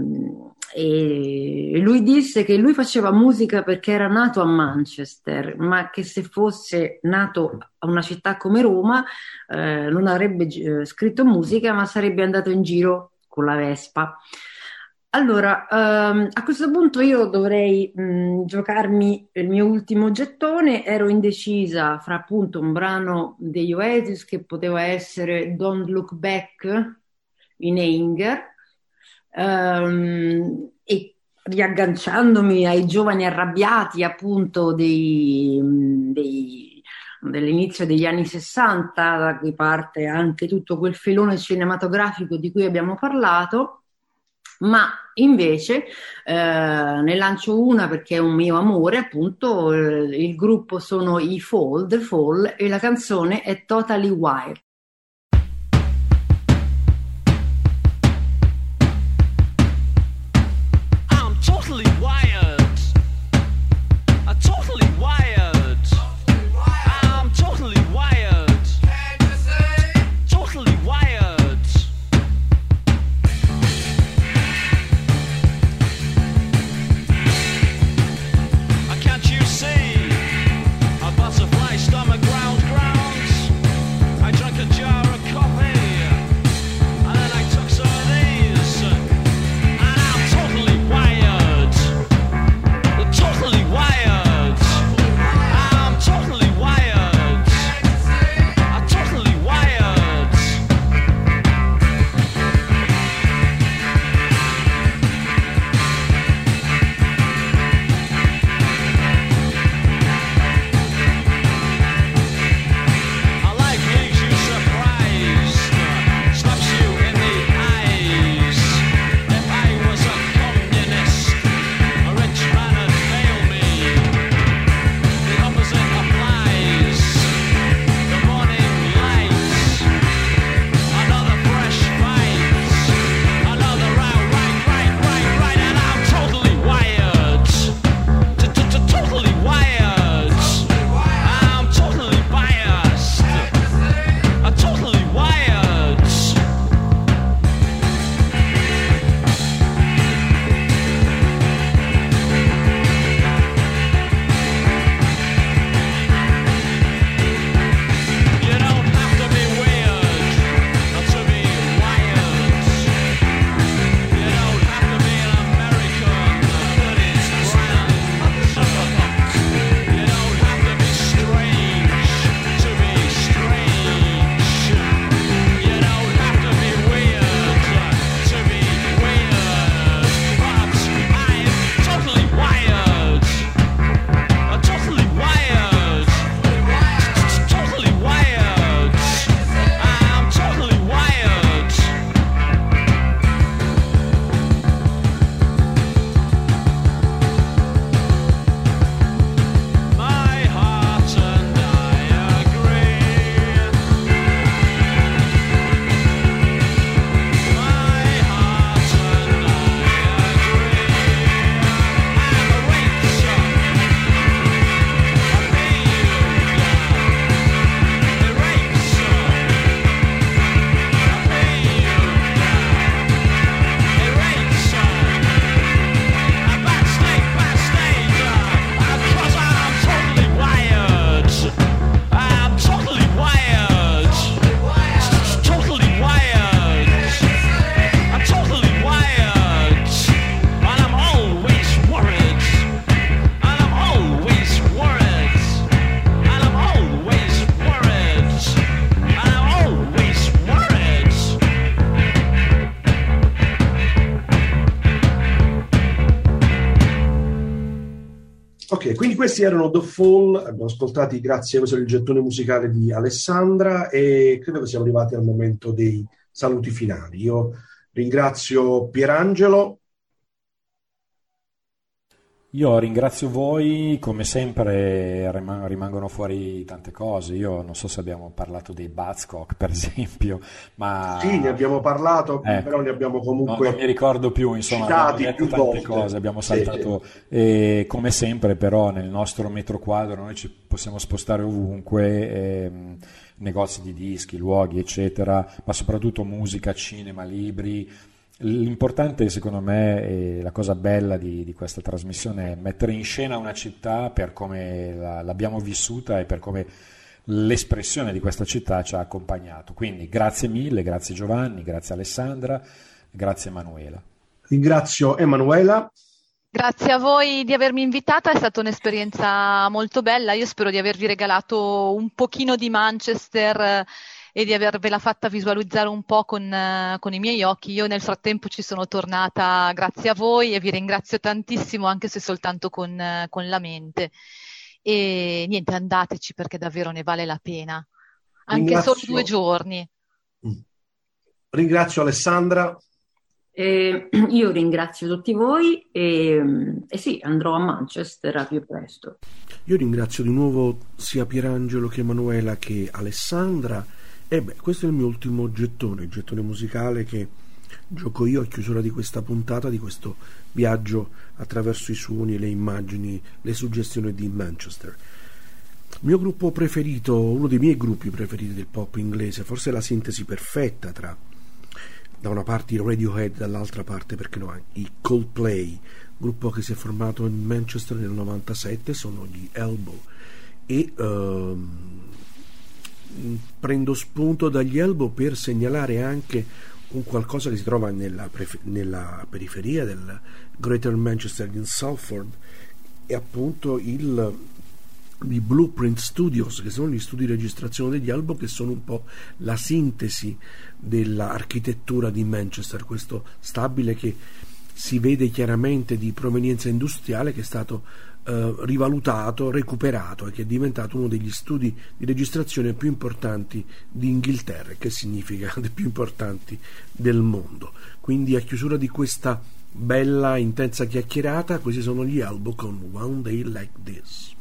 e lui disse che lui faceva musica perché era nato a Manchester, ma che se fosse nato a una città come Roma eh, non avrebbe eh, scritto musica, ma sarebbe andato in giro con la Vespa. Allora, ehm, a questo punto io dovrei mh, giocarmi il mio ultimo gettone, ero indecisa fra appunto un brano degli Oasis che poteva essere Don't Look Back in Anger, um, e riagganciandomi ai giovani arrabbiati appunto dei, dei, dell'inizio degli anni 60, da cui parte anche tutto quel filone cinematografico di cui abbiamo parlato, ma invece eh, ne lancio una perché è un mio amore, appunto eh, il gruppo sono i Fall, The Fall e la canzone è Totally Wild. Questi erano The Fall, abbiamo ascoltati grazie questo il gettone musicale di Alessandra e credo che siamo arrivati al momento dei saluti finali. Io ringrazio Pierangelo. Io ringrazio voi, come sempre rimangono fuori tante cose. Io non so se abbiamo parlato dei Buzzcock, per esempio, ma... Sì, ne abbiamo parlato, Ecco. però ne abbiamo comunque... No, non mi ricordo più, insomma, citati abbiamo detto tante volte. cose, abbiamo Sì, saltato, e come sempre però nel nostro metro quadro noi ci possiamo spostare ovunque, ehm, negozi di dischi, luoghi, eccetera, ma soprattutto musica, cinema, libri. L'importante secondo me e la cosa bella di, di questa trasmissione è mettere in scena una città per come la- l'abbiamo vissuta e per come l'espressione di questa città ci ha accompagnato. Quindi grazie mille, grazie Giovanni, grazie Alessandra, grazie Emanuela. Ringrazio Emanuela. Grazie a voi di avermi invitata, è stata un'esperienza molto bella. Io spero di avervi regalato un pochino di Manchester eh, e di avervela fatta visualizzare un po' con, eh, con i miei occhi. Io nel frattempo ci sono tornata grazie a voi e vi ringrazio tantissimo, anche se soltanto con, eh, con la mente. E niente, andateci perché davvero ne vale la pena. Anche solo Ringrazio- due giorni. Ringrazio Alessandra. E <clears throat> io ringrazio tutti voi e, e sì, andrò a Manchester a più presto. Io ringrazio di nuovo sia Pierangelo che Emanuela che Alessandra. E beh, questo è il mio ultimo gettone, il gettone musicale che gioco io a chiusura di questa puntata, di questo viaggio attraverso i suoni, le immagini, le suggestioni di Manchester. Il mio gruppo preferito, uno dei miei gruppi preferiti del pop inglese, forse la sintesi perfetta tra da una parte i Radiohead, dall'altra parte, perché no, i Coldplay, gruppo che si è formato in Manchester nel 97, sono gli Elbow. E ehm, prendo spunto dagli Elbow per segnalare anche un qualcosa che si trova nella, nella periferia del Greater Manchester in Salford, e appunto il di Blueprint Studios, che sono gli studi di registrazione degli album, che sono un po' la sintesi dell'architettura di Manchester, questo stabile che si vede chiaramente di provenienza industriale, che è stato eh, rivalutato, recuperato e che è diventato uno degli studi di registrazione più importanti di Inghilterra, che significa <laughs> dei più importanti del mondo. Quindi a chiusura di questa bella, intensa chiacchierata, questi sono gli album con One Day Like This.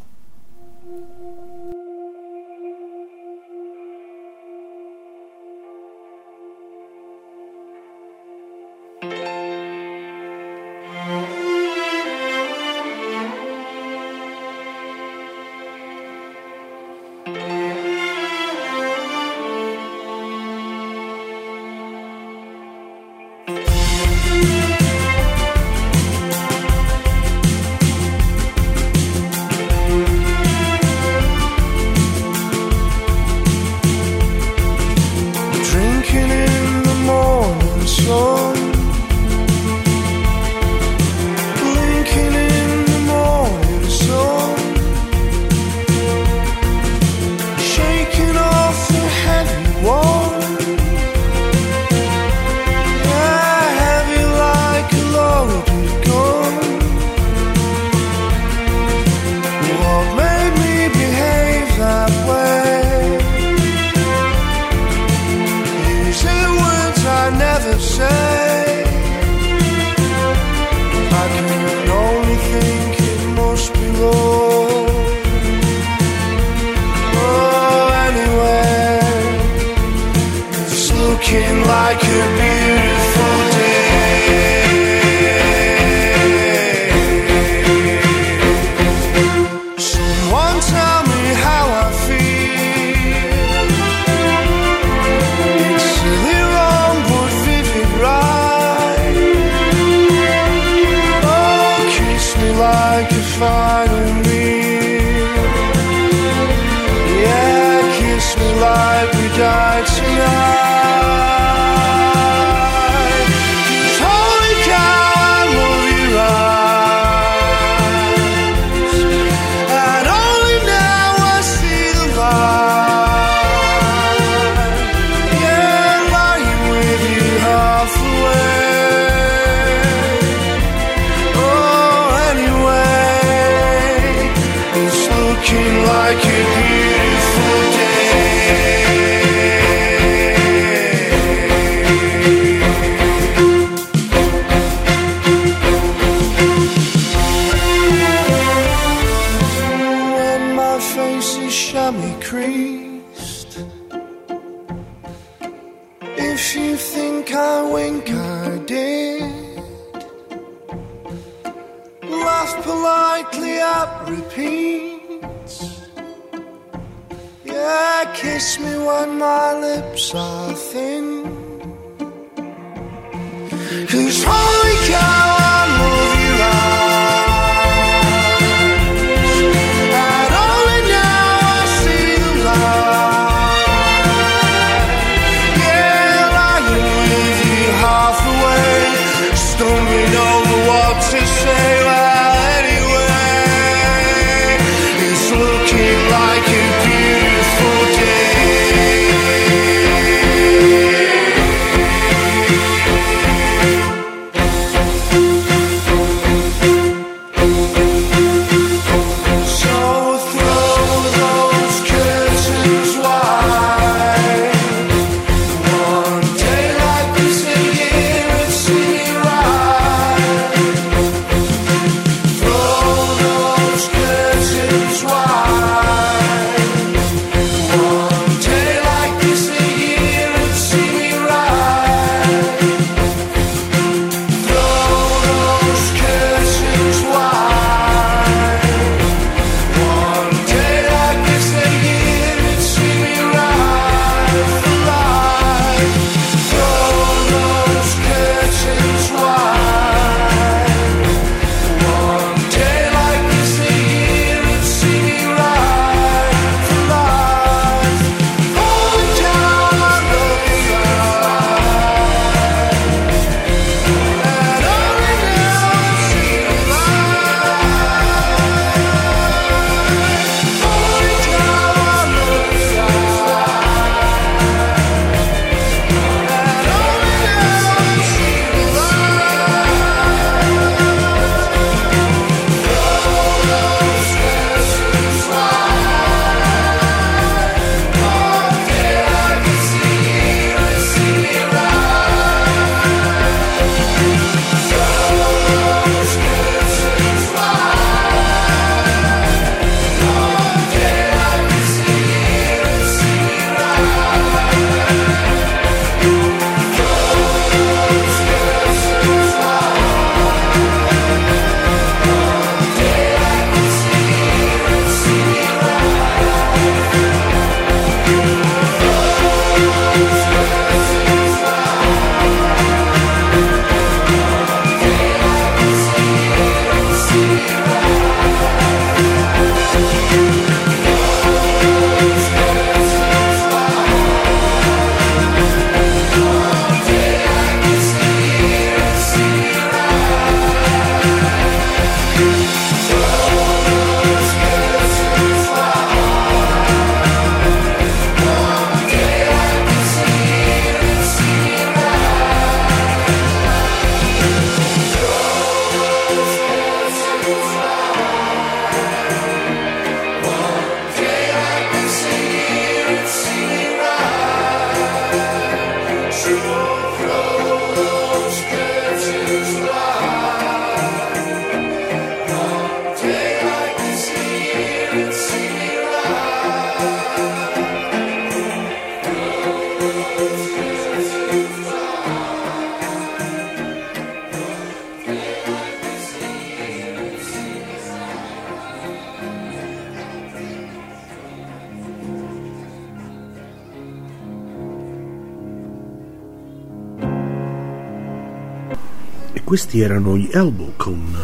Questi erano gli Elbow con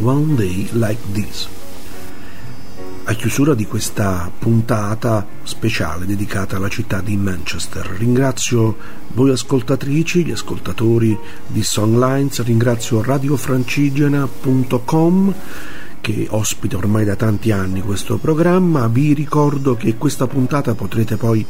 One Day Like This. A chiusura di questa puntata speciale dedicata alla città di Manchester, ringrazio voi ascoltatrici, gli ascoltatori di Songlines, ringrazio radiofrancigena.com che ospita ormai da tanti anni questo programma. Vi ricordo che questa puntata potrete poi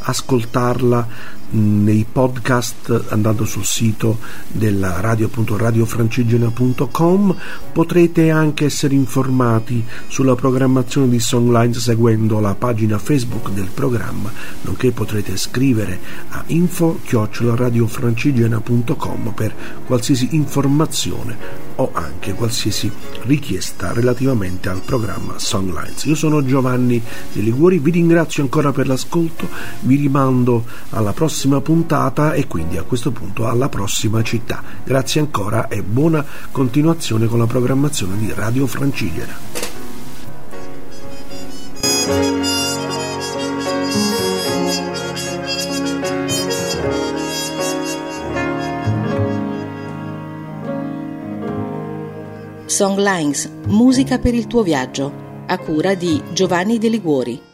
ascoltarla nei podcast andando sul sito della radio.radiofrancigena.com potrete anche essere informati sulla programmazione di Songlines seguendo la pagina Facebook del programma nonché potrete scrivere a info-radiofrancigena.com per qualsiasi informazione o anche qualsiasi richiesta relativamente al programma Songlines. Io sono Giovanni De Liguori, vi ringrazio ancora per l'ascolto, vi rimando alla prossima puntata e quindi a questo punto alla prossima città. Grazie ancora e buona continuazione con la programmazione di Radio Francigena. Songlines, musica per il tuo viaggio, a cura di Giovanni De Liguori.